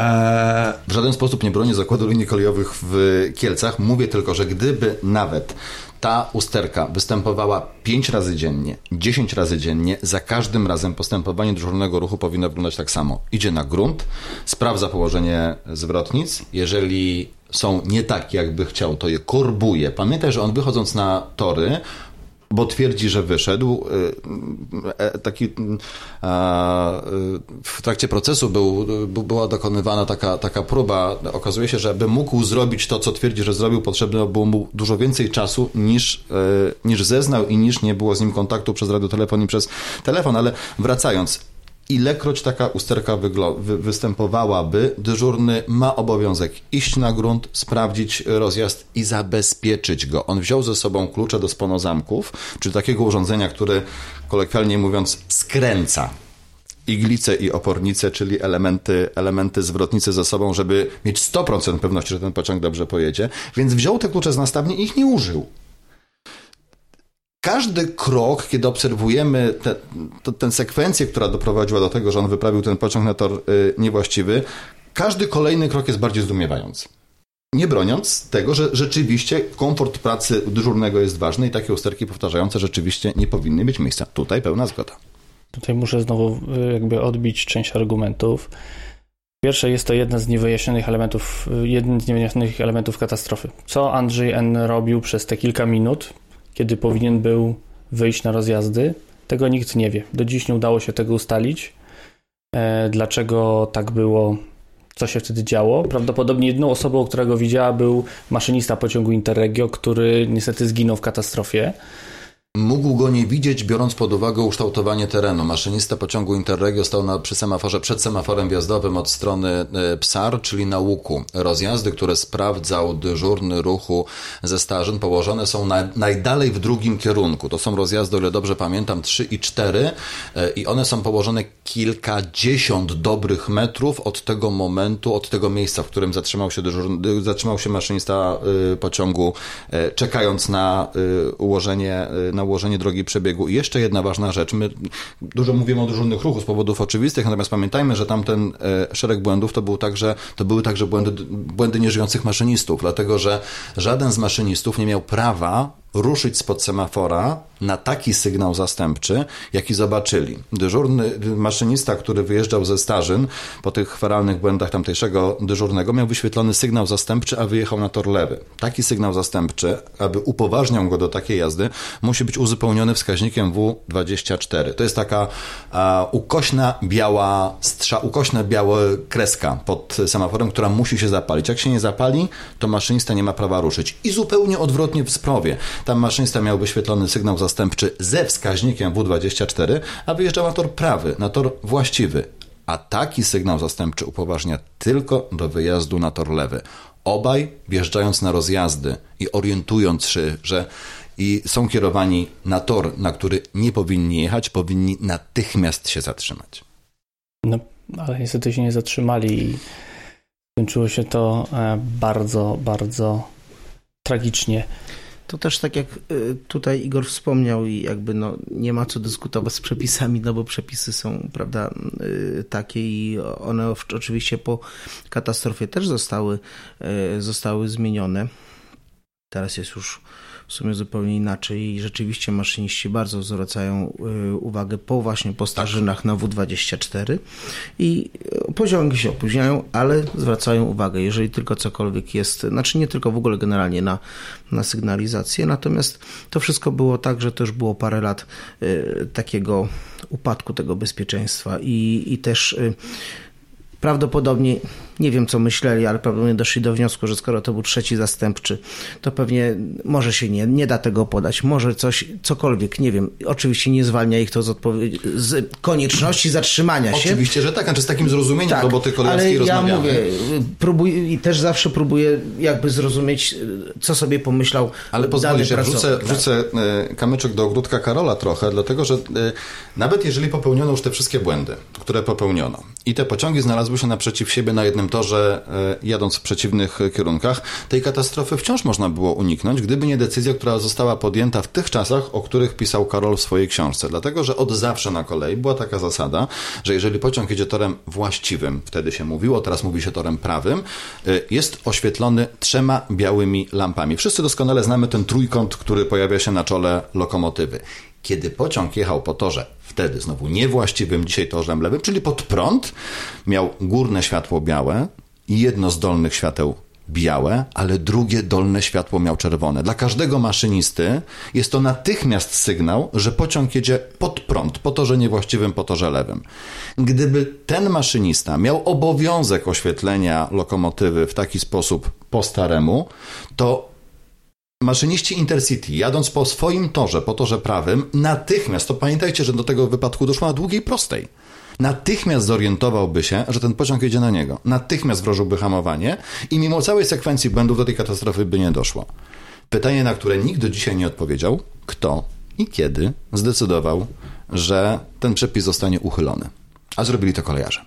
E, w żaden sposób nie bronię zakładu linii kolejowych w Kielcach. Mówię tylko, że gdyby nawet ta usterka występowała 5 razy dziennie, 10 razy dziennie, za każdym razem postępowanie dyżurnego ruchu powinno wyglądać tak samo. Idzie na grunt, sprawdza położenie zwrotnic, jeżeli są nie tak, jakby chciał, to je korbuje. Pamiętaj, że on wychodząc na tory, bo twierdzi, że wyszedł. Y, e, taki, y, w trakcie procesu był, była dokonywana taka, taka próba. Okazuje się, że aby mógł zrobić to, co twierdzi, że zrobił, potrzebne było mu dużo więcej czasu niż, y, niż zeznał i niż nie było z nim kontaktu przez radiotelefon i przez telefon. Ale wracając, ilekroć taka usterka wy występowałaby, dyżurny ma obowiązek iść na grunt, sprawdzić rozjazd i zabezpieczyć go. On wziął ze sobą klucze do sponozamków, czyli takiego urządzenia, które kolokwialnie mówiąc skręca iglice i opornice, czyli elementy, elementy zwrotnicy ze sobą, żeby mieć 100% pewności, że ten pociąg dobrze pojedzie. Więc wziął te klucze z nastawni i ich nie użył każdy krok, kiedy obserwujemy tę sekwencję, która doprowadziła do tego, że on wyprawił ten pociąg na tor y, niewłaściwy, każdy kolejny krok jest bardziej zdumiewający. Nie broniąc tego, że rzeczywiście komfort pracy dyżurnego jest ważny i takie usterki powtarzające rzeczywiście nie powinny mieć miejsca. Tutaj pełna zgoda. Tutaj muszę znowu y, jakby odbić część argumentów. Pierwsze jest to jeden z niewyjaśnionych elementów, y, jeden z niewyjaśnionych elementów katastrofy. Co Andrzej N. robił przez te kilka minut, kiedy powinien był wyjść na rozjazdy. Tego nikt nie wie. Do dziś nie udało się tego ustalić. E, dlaczego tak było, co się wtedy działo? Prawdopodobnie jedną osobą, która go widziała, był maszynista pociągu Interregio, który niestety zginął w katastrofie. Mógł go nie widzieć, biorąc pod uwagę ukształtowanie terenu. Maszynista pociągu Interregio stał na, przy semaforze, przed semaforem wjazdowym od strony e, Psar, czyli na łuku. Rozjazdy, które sprawdzał dyżurny ruchu ze Starzyn, położone są na, najdalej w drugim kierunku. To są rozjazdy, o ile dobrze pamiętam, 3 i 4 e, i one są położone kilkadziesiąt dobrych metrów od tego momentu, od tego miejsca, w którym zatrzymał się, dyżur, zatrzymał się maszynista y, pociągu, y, czekając na y, ułożenie, na ułożenie drogi przebiegu. I jeszcze jedna ważna rzecz. My dużo mówimy o dyżurnych ruchu z powodów oczywistych, natomiast pamiętajmy, że tamten szereg błędów to, był także, to były także błędy, błędy nieżyjących maszynistów, dlatego że żaden z maszynistów nie miał prawa ruszyć spod semafora na taki sygnał zastępczy, jaki zobaczyli. Dyżurny maszynista, który wyjeżdżał ze Starzyn po tych feralnych błędach tamtejszego dyżurnego, miał wyświetlony sygnał zastępczy, a wyjechał na tor lewy. Taki sygnał zastępczy, aby upoważniał go do takiej jazdy, musi być uzupełniony wskaźnikiem W24. To jest taka a, ukośna biała strza, ukośna biała kreska pod semaforem, która musi się zapalić. Jak się nie zapali, to maszynista nie ma prawa ruszyć. I zupełnie odwrotnie w sprawie. Tam maszynista miał wyświetlony sygnał zastępczy ze wskaźnikiem W24, a wyjeżdżał na tor prawy, na tor właściwy. A taki sygnał zastępczy upoważnia tylko do wyjazdu na tor lewy. Obaj wjeżdżając na rozjazdy i orientując się, że i są kierowani na tor, na który nie powinni jechać, powinni natychmiast się zatrzymać. No, ale niestety się nie zatrzymali i skończyło się to e, bardzo, bardzo tragicznie. To też tak jak y, tutaj Igor wspomniał i jakby no, nie ma co dyskutować z przepisami, no bo przepisy są, prawda, y, takie i one oczywiście po katastrofie też zostały, y, zostały zmienione. Teraz jest już w sumie zupełnie inaczej. I rzeczywiście maszyniści bardzo zwracają y, uwagę po właśnie po starzynach na W24 i y, pociągi się opóźniają, ale zwracają uwagę, jeżeli tylko cokolwiek jest, znaczy nie tylko w ogóle generalnie na, na sygnalizację, natomiast to wszystko było tak, że już było parę lat y, takiego upadku tego bezpieczeństwa. I, i też prawdopodobnie, nie wiem co myśleli, ale prawdopodobnie doszli do wniosku, że skoro to był trzeci zastępczy, to pewnie może się nie, nie da tego podać, może coś, cokolwiek, nie wiem. Oczywiście nie zwalnia ich to z, z konieczności zatrzymania się. Oczywiście, że tak, znaczy z takim zrozumieniem tak, roboty kolejarskiej ale ja mówię, próbuję i też zawsze próbuję jakby zrozumieć, co sobie pomyślał Ale pozwolisz, ja wrzucę, tak. wrzucę e, kamyczek do ogródka Karola trochę, dlatego, że e, nawet jeżeli popełniono już te wszystkie błędy, które popełniono i te pociągi znalazły się naprzeciw siebie na jednym torze, e, jadąc w przeciwnych kierunkach, tej katastrofy wciąż można było uniknąć, gdyby nie decyzja, która została podjęta w tych czasach, o których pisał Karol w swojej książce. Dlatego, że od zawsze na kolei była taka zasada, że jeżeli pociąg jedzie torem właściwym, wtedy się mówiło, teraz mówi się torem prawym, e, jest oświetlony trzema białymi lampami. Wszyscy doskonale znamy ten trójkąt, który pojawia się na czole lokomotywy. Kiedy pociąg jechał po torze wtedy znowu niewłaściwym dzisiaj torzem lewym, czyli pod prąd, miał górne światło białe i jedno z dolnych świateł białe, ale drugie dolne światło miał czerwone. Dla każdego maszynisty jest to natychmiast sygnał, że pociąg jedzie pod prąd, po torze niewłaściwym, po torze lewym. Gdyby ten maszynista miał obowiązek oświetlenia lokomotywy w taki sposób po staremu, to Maszyniści Intercity, jadąc po swoim torze, po torze prawym, natychmiast, to pamiętajcie, że do tego wypadku doszło na długiej prostej, natychmiast zorientowałby się, że ten pociąg jedzie na niego. Natychmiast wrożyłby hamowanie i mimo całej sekwencji błędów do tej katastrofy by nie doszło. Pytanie, na które nikt do dzisiaj nie odpowiedział, kto i kiedy zdecydował, że ten przepis zostanie uchylony. A zrobili to kolejarze.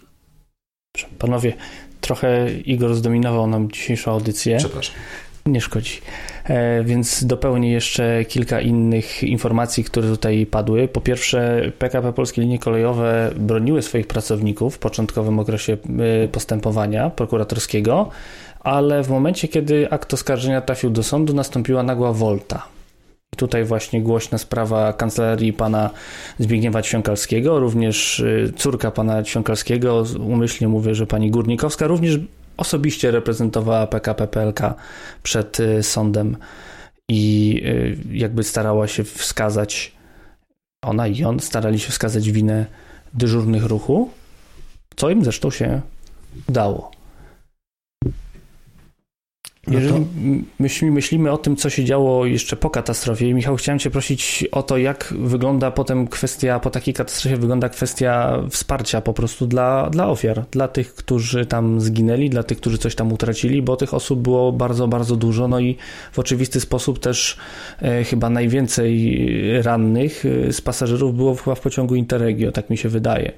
Panowie, trochę Igor zdominował nam dzisiejszą audycję. Przepraszam. Nie szkodzi. E, więc dopełnię jeszcze kilka innych informacji, które tutaj padły. Po pierwsze, PKP Polskie Linie Kolejowe broniły swoich pracowników w początkowym okresie e, postępowania prokuratorskiego, ale w momencie, kiedy akt oskarżenia trafił do sądu, nastąpiła nagła wolta. Tutaj właśnie głośna sprawa kancelarii pana Zbigniewa Ćwiąkalskiego, również e, córka pana Ćwiąkalskiego, umyślnie mówię, że pani Górnikowska, również osobiście reprezentowała PKP PLK przed y, sądem i y, jakby starała się wskazać, ona i on starali się wskazać winę dyżurnych ruchu, co im zresztą się udało. No Jeżeli myślimy, myślimy o tym, co się działo jeszcze po katastrofie, Michał, chciałem Cię prosić o to, jak wygląda potem kwestia, po takiej katastrofie wygląda kwestia wsparcia po prostu dla, dla ofiar, dla tych, którzy tam zginęli, dla tych, którzy coś tam utracili, bo tych osób było bardzo, bardzo dużo, no i w oczywisty sposób też e, chyba najwięcej rannych e, z pasażerów było chyba w pociągu Interregio, tak mi się wydaje.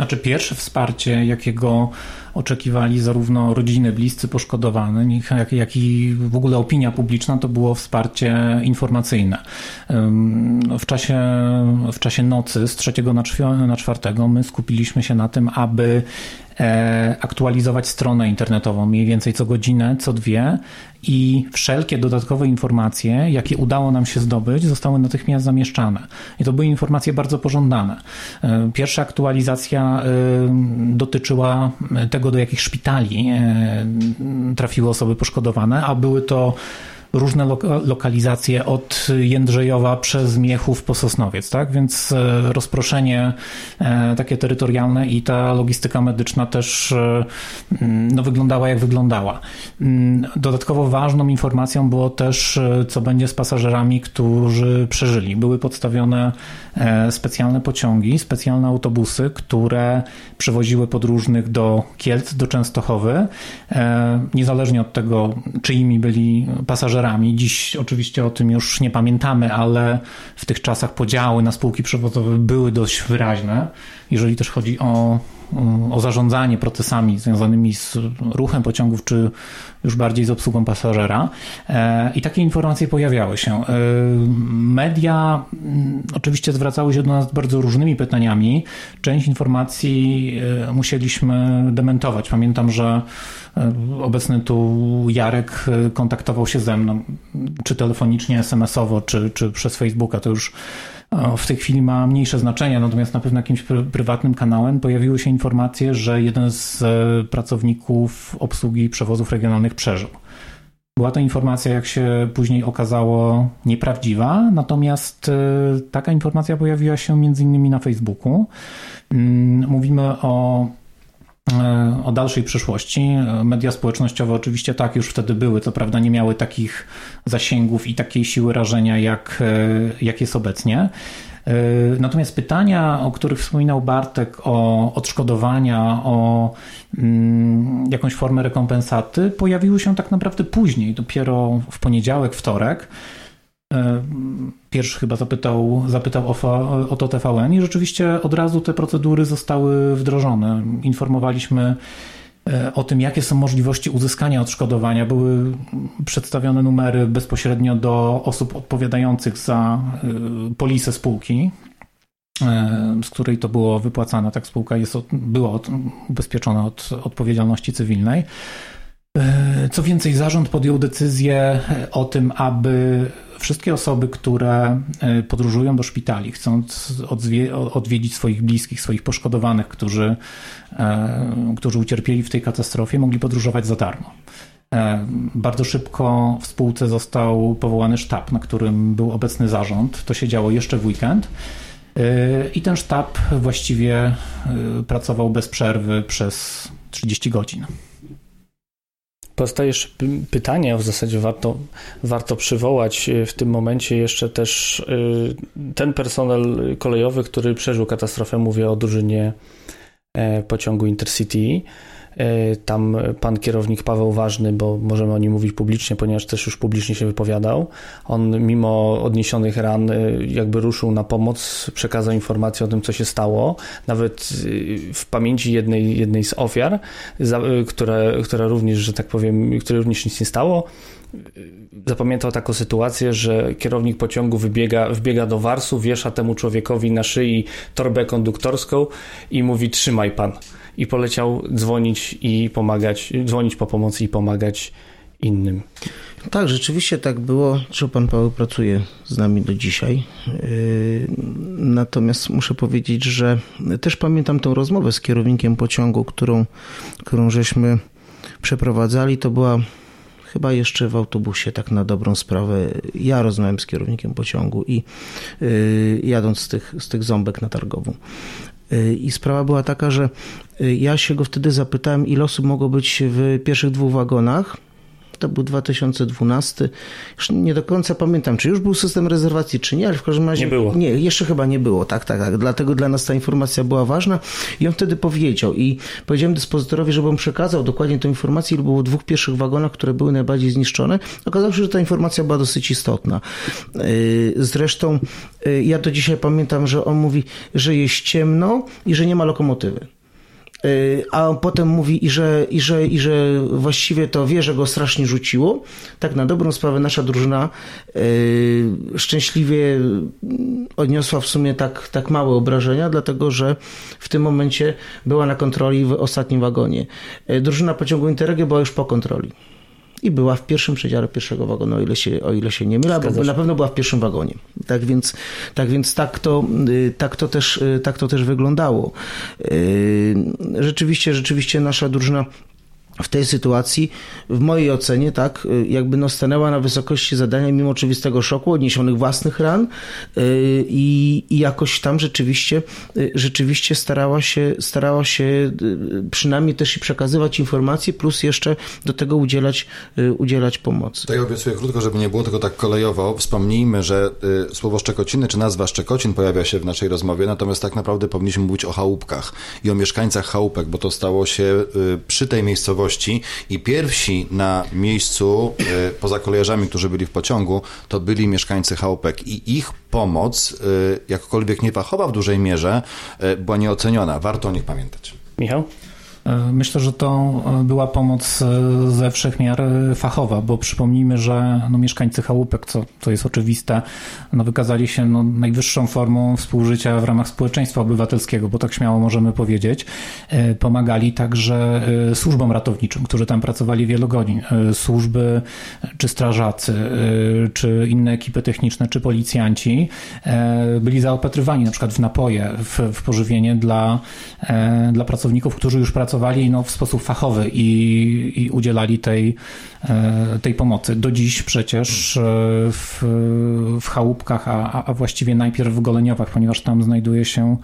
Znaczy pierwsze wsparcie, jakiego oczekiwali zarówno rodziny, bliscy poszkodowani, jak, jak i w ogóle opinia publiczna, to było wsparcie informacyjne. W czasie, w czasie nocy z trzeciego na czwartego my skupiliśmy się na tym, aby aktualizować stronę internetową mniej więcej co godzinę, co dwie i wszelkie dodatkowe informacje, jakie udało nam się zdobyć, zostały natychmiast zamieszczane. I to były informacje bardzo pożądane. E, pierwsza aktualizacja e, dotyczyła tego, do jakich szpitali trafiły osoby poszkodowane, a były to różne lokalizacje od Jędrzejowa przez Miechów po Sosnowiec, tak? Więc e, rozproszenie e, takie terytorialne i ta logistyka medyczna też e, no, wyglądała jak wyglądała. Mm, dodatkowo ważną informacją było też, co będzie z pasażerami, którzy przeżyli. Były podstawione specjalne pociągi, specjalne autobusy, które przewoziły podróżnych do Kielc, do Częstochowy, niezależnie od tego, czyimi byli pasażerowie, pasażerami. Dziś oczywiście o tym już nie pamiętamy, ale w tych czasach podziały na spółki przewozowe były dość wyraźne, jeżeli też chodzi o o zarządzanie procesami związanymi z ruchem pociągów, czy już bardziej z obsługą pasażera. E, I takie informacje pojawiały się. E, media mm, oczywiście zwracały się do nas bardzo różnymi pytaniami. Część informacji e, musieliśmy dementować. Pamiętam, że obecny tu Jarek kontaktował się ze mną, czy telefonicznie, SMS-owo, czy, czy przez Facebooka. To już w tej chwili ma mniejsze znaczenie, natomiast na pewno jakimś prywatnym kanałem pojawiły się informacje, że jeden z e, pracowników obsługi przewozów regionalnych przeżył. Była to informacja, jak się później okazało, nieprawdziwa, natomiast e, taka informacja pojawiła się między innymi na Facebooku. Mm, mówimy o o dalszej przyszłości. Media społecznościowe oczywiście tak już wtedy były, co prawda nie miały takich zasięgów i takiej siły rażenia, jak, e, jak jest obecnie. E, natomiast pytania, o których wspominał Bartek, o odszkodowania, o mm, jakąś formę rekompensaty, pojawiły się tak naprawdę później, dopiero w poniedziałek, wtorek. E, pierwszy chyba zapytał, zapytał o, o to TVN i rzeczywiście od razu te procedury zostały wdrożone. Informowaliśmy e, o tym, jakie są możliwości uzyskania odszkodowania. Były przedstawione numery bezpośrednio do osób odpowiadających za e, polisę spółki, z której to było wypłacane. Tak, spółka jest, była ubezpieczona od odpowiedzialności cywilnej. Co więcej, zarząd podjął decyzję o tym, aby wszystkie osoby, które e, podróżują do szpitali, chcąc odwiedzić swoich bliskich, swoich poszkodowanych, którzy, e, którzy ucierpieli w tej katastrofie, mogli podróżować za darmo. E, bardzo szybko w spółce został powołany sztab, na którym był obecny zarząd. To się działo jeszcze w weekend. I ten sztab właściwie pracował bez przerwy przez 30 godzin. Pozostaje jeszcze pytanie, w zasadzie warto, warto przywołać e, w tym momencie jeszcze też e, ten personel kolejowy, który przeżył katastrofę. Mówię o drużynie e, pociągu Intercity. E, tam pan kierownik Paweł Ważny, bo możemy o nim mówić publicznie, ponieważ też już publicznie się wypowiadał. On mimo odniesionych ran e, jakby ruszył na pomoc, przekazał informację o tym, co się stało. Nawet e, w pamięci jednej, jednej z ofiar, która, która również, że tak powiem, której również nic nie stało, zapamiętał taką sytuację, że kierownik pociągu wybiega, wbiega do warsu, wiesza temu człowiekowi na szyi torbę konduktorską i mówi trzymaj pan i poleciał dzwonić i pomagać, dzwonić po pomocy i pomagać innym. Tak, rzeczywiście tak było, pan Paweł pracuje z nami do dzisiaj. Yy, natomiast muszę powiedzieć, że też pamiętam tą rozmowę z kierownikiem pociągu, którą, którą żeśmy przeprowadzali. To była chyba jeszcze w autobusie, tak na dobrą sprawę. Ja rozmawiałem z kierownikiem pociągu i yy, jadąc z tych, z tych ząbek na targową. Y, I sprawa była taka, że y, ja się go wtedy zapytałem, ile osób mogło być w pierwszych dwóch wagonach. To był 2012. Już nie do końca pamiętam, czy już był system rezerwacji, czy nie, ale w każdym razie. Nie było. Nie, jeszcze chyba nie było. Tak, tak, tak. Dlatego dla nas ta informacja była ważna i on wtedy powiedział. I powiedziałem dyspozytorowi, żeby on przekazał dokładnie tę informację, ile było w dwóch pierwszych wagonach, które były najbardziej zniszczone. Okazało się, że ta informacja była dosyć istotna. Yy, Zresztą yy, ja do dzisiaj pamiętam, że on mówi, że jest ciemno i że nie ma lokomotywy. Yy, A on potem mówi, i że, i, że, i że właściwie to wie, że go strasznie rzuciło. Tak na dobrą sprawę nasza drużyna yy, szczęśliwie odniosła w sumie tak, tak małe obrażenia, dlatego że w tym momencie była na kontroli w ostatnim wagonie. Yy, Drużyna pociągu Interregio była już po kontroli. I była w pierwszym przedziale pierwszego wagonu, o ile się, o ile się nie mylę, bo na pewno była w pierwszym wagonie. Tak więc tak, więc tak, to, y, tak, to też, y, tak to też wyglądało. Y, Rzeczywiście, rzeczywiście nasza drużyna w tej sytuacji, w mojej ocenie, tak, y, jakby no stanęła na wysokości zadania mimo oczywistego szoku, odniesionych własnych ran y, i, jakoś tam rzeczywiście, y, rzeczywiście starała się, starała się przynajmniej też i przekazywać informacje, plus jeszcze do tego udzielać, udzielać pomocy. To ja obiecuję krótko, żeby nie było tylko tak kolejowo. Wspomnijmy, że słowo Szczekociny, czy nazwa Szczekocin pojawia się w naszej rozmowie, natomiast tak naprawdę powinniśmy mówić o chałupkach i o mieszkańcach chałupek, bo to stało się przy tej miejscowości i pierwsi na miejscu, y, poza kolejarzami, którzy byli w pociągu, to byli mieszkańcy chałupek i ich pomoc, y, jakkolwiek niefachowa w dużej mierze, y, była nieoceniona. Warto o nich pamiętać. Michał? E, Myślę, że to e, była pomoc e, ze wszech miar fachowa, bo przypomnijmy, że no, mieszkańcy chałupek, co, co jest oczywiste, no, wykazali się no, najwyższą formą współżycia w ramach społeczeństwa obywatelskiego, bo tak śmiało możemy powiedzieć. Pomagali także służbom ratowniczym, którzy tam pracowali wielu godzin. Służby czy strażacy, czy inne ekipy techniczne, czy policjanci byli zaopatrywani na przykład w napoje, w, w pożywienie dla, dla pracowników, którzy już pracowali no, w sposób fachowy i, i udzielali tej, e, tej pomocy. Do dziś przecież e, w, w chałupkach, a, a- właściwie najpierw w Goleniowach, ponieważ tam znajduje się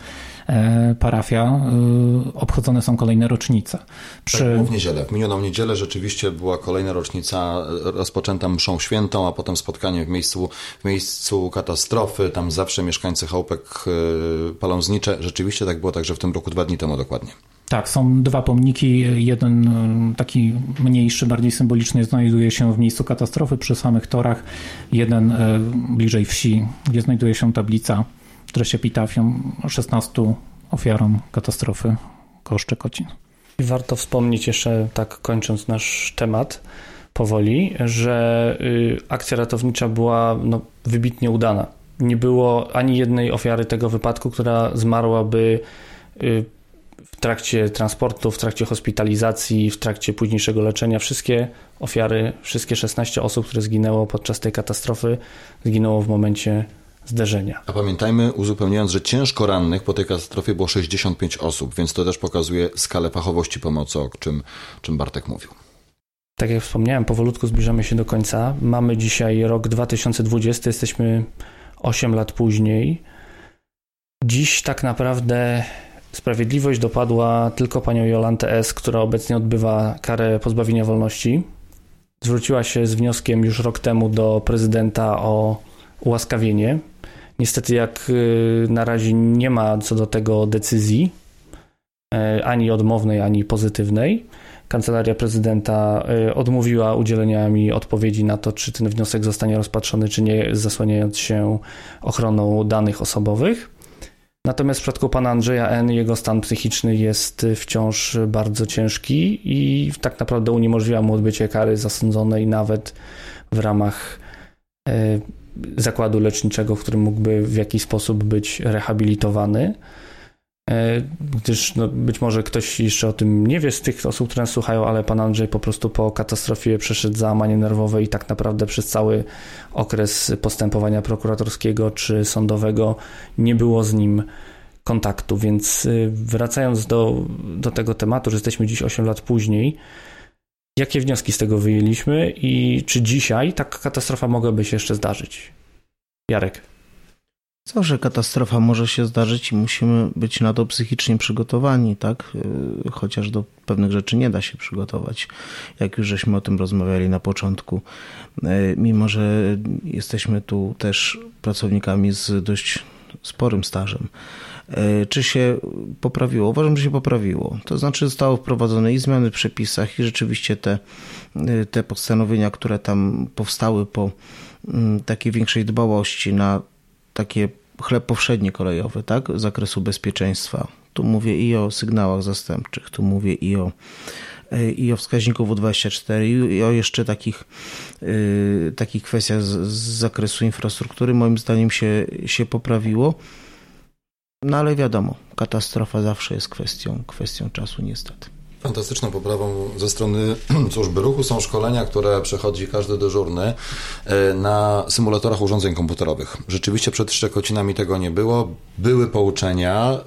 e, parafia, obchodzone są kolejne rocznice. Przy, Tak w niedzielę. W minioną niedzielę rzeczywiście była kolejna rocznica rozpoczęta mszą świętą, a potem spotkanie w miejscu, w miejscu katastrofy. Tam zawsze mieszkańcy chałupek palą znicze. Rzeczywiście tak było także w tym roku, dwa dni temu dokładnie. Tak, są dwa pomniki. Jeden e, taki mniejszy, bardziej symboliczny znajduje się w miejscu katastrofy przy samych torach. Jeden e, bliżej wsi, gdzie znajduje się tablica w treści epitafium 16 ofiarom katastrofy koło Szczekocin. Warto wspomnieć jeszcze, tak kończąc nasz temat powoli, że y, akcja ratownicza była no, wybitnie udana. Nie było ani jednej ofiary tego wypadku, która zmarłaby y, w trakcie transportu, w trakcie hospitalizacji, w trakcie późniejszego leczenia. Wszystkie ofiary, wszystkie 16 osób, które zginęło podczas tej katastrofy, zginęło w momencie zderzenia. A pamiętajmy, uzupełniając, że ciężko rannych po tej katastrofie było 65 osób, więc to też pokazuje skalę fachowości pomocy, o czym, czym Bartek mówił. Tak jak wspomniałem, powolutku zbliżamy się do końca. Mamy dzisiaj rok 2020, jesteśmy 8 lat później. Dziś tak naprawdę sprawiedliwość dopadła tylko panią Jolantę S., która obecnie odbywa karę pozbawienia wolności. Zwróciła się z wnioskiem już rok temu do prezydenta o ułaskawienie. Niestety, jak y, na razie nie ma co do tego decyzji, e, ani odmownej, ani pozytywnej. Kancelaria prezydenta y, odmówiła udzielenia mi odpowiedzi na to, czy ten wniosek zostanie rozpatrzony, czy nie, zasłaniając się ochroną danych osobowych. Natomiast w przypadku pana Andrzeja N. jego stan psychiczny jest y, wciąż bardzo ciężki i tak naprawdę uniemożliwia mu odbycie kary zasądzonej nawet w ramach y, zakładu leczniczego, w którym mógłby w jakiś sposób być rehabilitowany. E, Gdyż no, być może ktoś jeszcze o tym nie wie z tych osób, które nas słuchają, ale pan Andrzej po prostu po katastrofie przeszedł załamanie nerwowe i tak naprawdę przez cały okres postępowania prokuratorskiego czy sądowego nie było z nim kontaktu. Więc y, wracając do, do tego tematu, że jesteśmy dziś 8 lat później, jakie wnioski z tego wyjęliśmy i czy dzisiaj taka katastrofa mogłaby się jeszcze zdarzyć? Jarek. Zawsze katastrofa może się zdarzyć i musimy być na to psychicznie przygotowani, tak? Y, chociaż do pewnych rzeczy nie da się przygotować, jak już żeśmy o tym rozmawiali na początku. Y, mimo, że jesteśmy tu też pracownikami z dość sporym stażem. Y, czy się poprawiło? Uważam, że się poprawiło. To znaczy zostało wprowadzone i zmiany w przepisach i rzeczywiście te, te postanowienia, które tam powstały po mm, takiej większej dbałości na takie chleb powszedni kolejowy, tak, z zakresu bezpieczeństwa. Tu mówię i o sygnałach zastępczych, tu mówię i o i o wskaźniku W24 i o jeszcze takich, yy, takich kwestiach z, z, zakresu infrastruktury moim zdaniem się, się poprawiło. No ale wiadomo, katastrofa zawsze jest kwestią, kwestią czasu niestety. Fantastyczną poprawą ze strony służby ruchu są szkolenia, które przechodzi każdy dyżurny e, na symulatorach urządzeń komputerowych. Rzeczywiście przed Szczekocinami tego nie było. Były pouczenia e,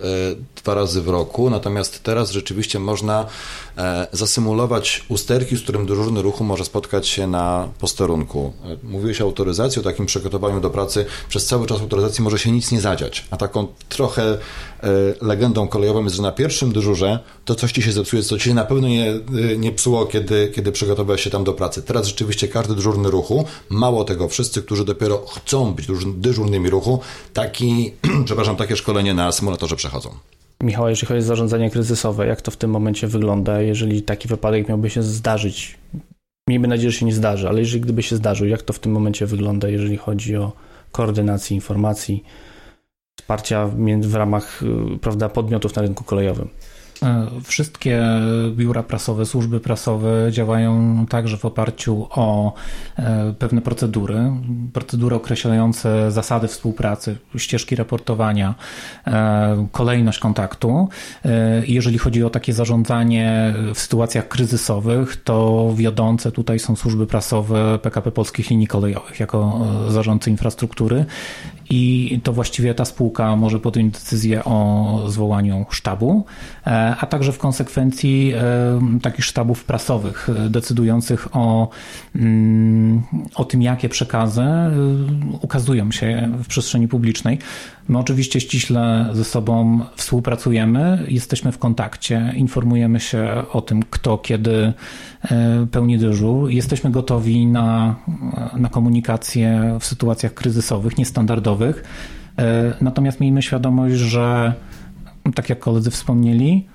dwa razy w roku, natomiast teraz rzeczywiście można e, zasymulować usterki, z którym dyżurny ruchu może spotkać się na posterunku. Mówiłeś o autoryzacji, o takim przygotowaniu do pracy. Przez cały czas autoryzacji może się nic nie zadziać, a taką trochę legendą kolejową jest, że na pierwszym dyżurze to coś ci się zepsuje, co ci się na pewno nie, nie psuło, kiedy, kiedy przygotowywałeś się tam do pracy. Teraz rzeczywiście każdy dyżurny ruchu, mało tego, wszyscy, którzy dopiero chcą być dyżurnymi ruchu, taki, przepraszam, takie szkolenie na symulatorze przechodzą. Michał, jeżeli chodzi o zarządzanie kryzysowe, jak to w tym momencie wygląda, jeżeli taki wypadek miałby się zdarzyć? Miejmy nadzieję, że się nie zdarzy, ale jeżeli gdyby się zdarzył, jak to w tym momencie wygląda, jeżeli chodzi o koordynację informacji, wsparcia w ramach prawda, podmiotów na rynku kolejowym? E, wszystkie biura prasowe, służby prasowe działają także w oparciu o e, pewne procedury, procedury określające zasady współpracy, ścieżki raportowania, e, kolejność kontaktu. Jeżeli chodzi o takie zarządzanie w sytuacjach kryzysowych, to wiodące tutaj są służby prasowe PKP Polskich Linii Kolejowych jako zarządcy infrastruktury i to właściwie ta spółka może podjąć decyzję o zwołaniu sztabu, e, a także w konsekwencji e, takich sztabów prasowych e, decydujących o, mm, o tym, jakie przekazy ukazują się w przestrzeni publicznej. My oczywiście ściśle ze sobą współpracujemy, jesteśmy w kontakcie, informujemy się o tym, kto kiedy e, pełni dyżur. Jesteśmy gotowi na, na komunikację w sytuacjach kryzysowych, niestandardowych. E, natomiast miejmy świadomość, że tak jak koledzy wspomnieli,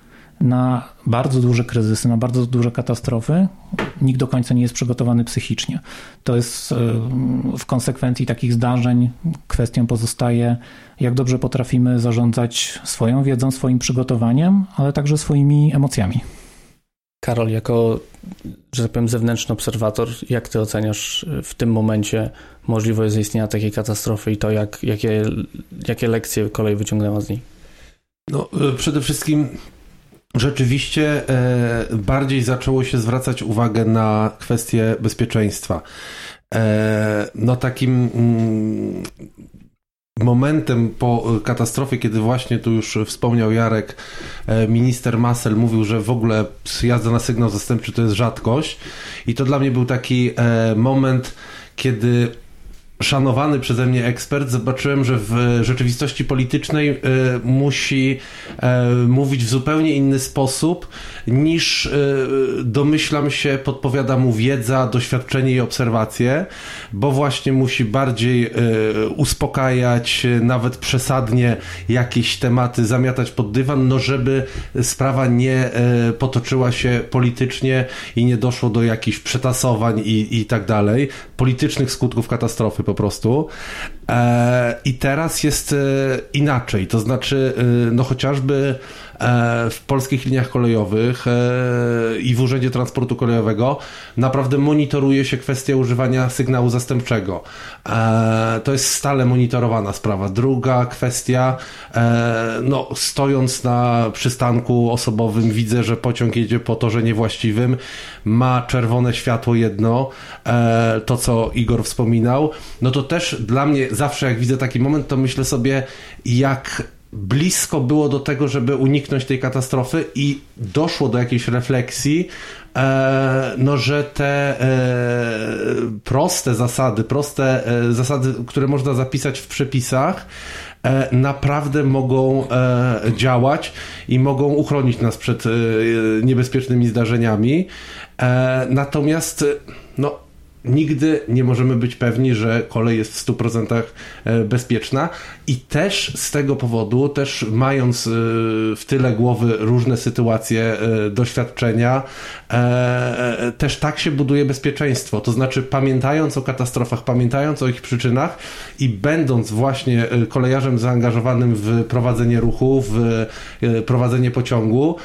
na bardzo duże kryzysy, na bardzo duże katastrofy, nikt do końca nie jest przygotowany psychicznie. To jest e, w konsekwencji takich zdarzeń kwestią pozostaje, jak dobrze potrafimy zarządzać swoją wiedzą, swoim przygotowaniem, ale także swoimi emocjami. Karol, jako, że tak powiem, zewnętrzny obserwator, jak ty oceniasz w tym momencie możliwość zaistnienia takiej katastrofy i to, jak, jakie, jakie lekcje kolej wyciągnęła z niej? No, e, przede wszystkim rzeczywiście e, bardziej zaczęło się zwracać uwagę na kwestie bezpieczeństwa. E, no takim mm, momentem po katastrofie, kiedy właśnie tu już wspomniał Jarek, e, minister Masel mówił, że w ogóle jazda na sygnał zastępczy to jest rzadkość. I to dla mnie był taki e, moment, kiedy szanowany przeze mnie ekspert, zobaczyłem, że w rzeczywistości politycznej y, musi y, mówić w zupełnie inny sposób niż y, domyślam się, podpowiada mu wiedza, doświadczenie i obserwacje, bo właśnie musi bardziej uspokajać, nawet przesadnie jakieś tematy zamiatać pod dywan, no żeby sprawa nie potoczyła się politycznie i nie doszło do jakichś przetasowań i, i tak dalej, politycznych skutków katastrofy po prostu. E, I teraz jest e, inaczej, to znaczy, e, no chociażby w polskich liniach kolejowych i w Urzędzie Transportu Kolejowego naprawdę monitoruje się kwestia używania sygnału zastępczego. To jest stale monitorowana sprawa. Druga kwestia, no stojąc na przystanku osobowym widzę, że pociąg jedzie po torze niewłaściwym, ma czerwone światło jedno, to co Igor wspominał, no to też dla mnie zawsze jak widzę taki moment, to myślę sobie, jak blisko było do tego, żeby uniknąć tej katastrofy i doszło do jakiejś refleksji, e, no, że te e, proste zasady, proste e, zasady, które można zapisać w przepisach, naprawdę mogą działać i mogą uchronić nas przed niebezpiecznymi zdarzeniami. Natomiast no, nigdy nie możemy być pewni, że kolej jest w 100% e, bezpieczna i też z tego powodu, też mając e, w tyle głowy różne sytuacje, e, doświadczenia, też tak się buduje bezpieczeństwo. To znaczy, pamiętając o katastrofach, pamiętając o ich przyczynach i będąc właśnie kolejarzem zaangażowanym w prowadzenie ruchu, w prowadzenie pociągu,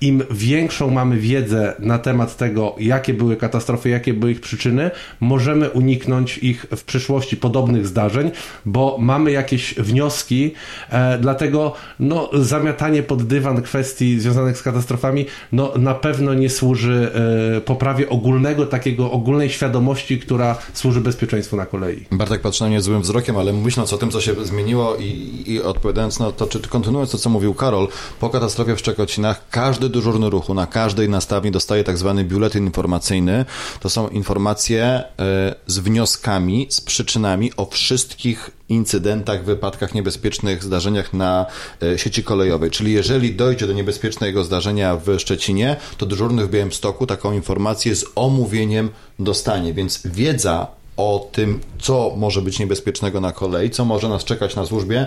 im większą mamy wiedzę na temat tego, jakie były katastrofy, jakie były ich przyczyny, możemy uniknąć ich w przyszłości podobnych zdarzeń, bo mamy jakieś wnioski, e, dlatego no, zamiatanie pod dywan kwestii związanych z katastrofami no, na pewno nie służy e, poprawie ogólnego, takiego ogólnej świadomości, która służy bezpieczeństwu na kolei. Bartek patrzy na mnie złym wzrokiem, ale myśląc o tym, co się zmieniło i, i odpowiadając na to, czy kontynuując to, co mówił Karol, po katastrofie w Szczekocinach każdy dyżurny ruchu na każdej nastawni dostaje tak zwany biuletyn informacyjny. To są informacje e, z wnioskami, z przyczynami o wszystkich incydentach, wypadkach, niebezpiecznych zdarzeniach na e, sieci kolejowej. Czyli jeżeli dojdzie do niebezpiecznego zdarzenia w Szczecinie, to dyżurny w Białymstoku taką informację z omówieniem dostanie. Więc wiedza o tym, co może być niebezpiecznego na kolei, co może nas czekać na służbie,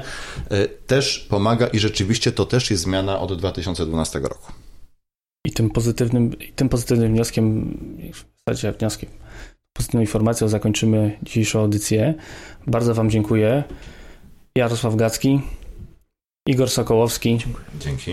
e, też pomaga i rzeczywiście to też jest zmiana od 2012 roku. I tym pozytywnym, i tym pozytywnym wnioskiem, w zasadzie wnioskiem, pozytywną informacją zakończymy dzisiejszą audycję. Bardzo Wam dziękuję. Jarosław Gacki, Igor Sokołowski. Dzięki.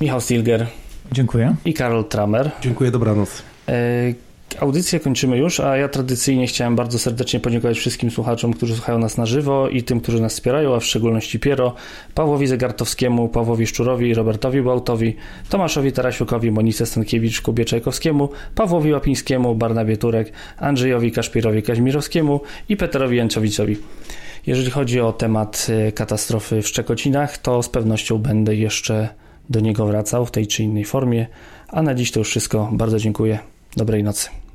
Michał Stilger. Dziękuję. I Karol Tramer. Dziękuję, dobranoc. E, audycję kończymy już, a ja tradycyjnie chciałem bardzo serdecznie podziękować wszystkim słuchaczom, którzy słuchają nas na żywo i tym, którzy nas wspierają, a w szczególności Piero, Pawłowi Zegartowskiemu, Pawłowi Szczurowi, Robertowi Bałtowi, Tomaszowi Tarasiukowi, Monice Stankiewicz, Kubie Czajkowskiemu, Pawłowi Łapińskiemu, Barnabie Turek, Andrzejowi Kaszpirowi Kaźmirowskiemu i Peterowi Janczowiczowi. Jeżeli chodzi o temat y, katastrofy w Szczekocinach, to z pewnością będę jeszcze do niego wracał w tej czy innej formie, a na dziś to już wszystko. Bardzo dziękuję. Dobrej nocy.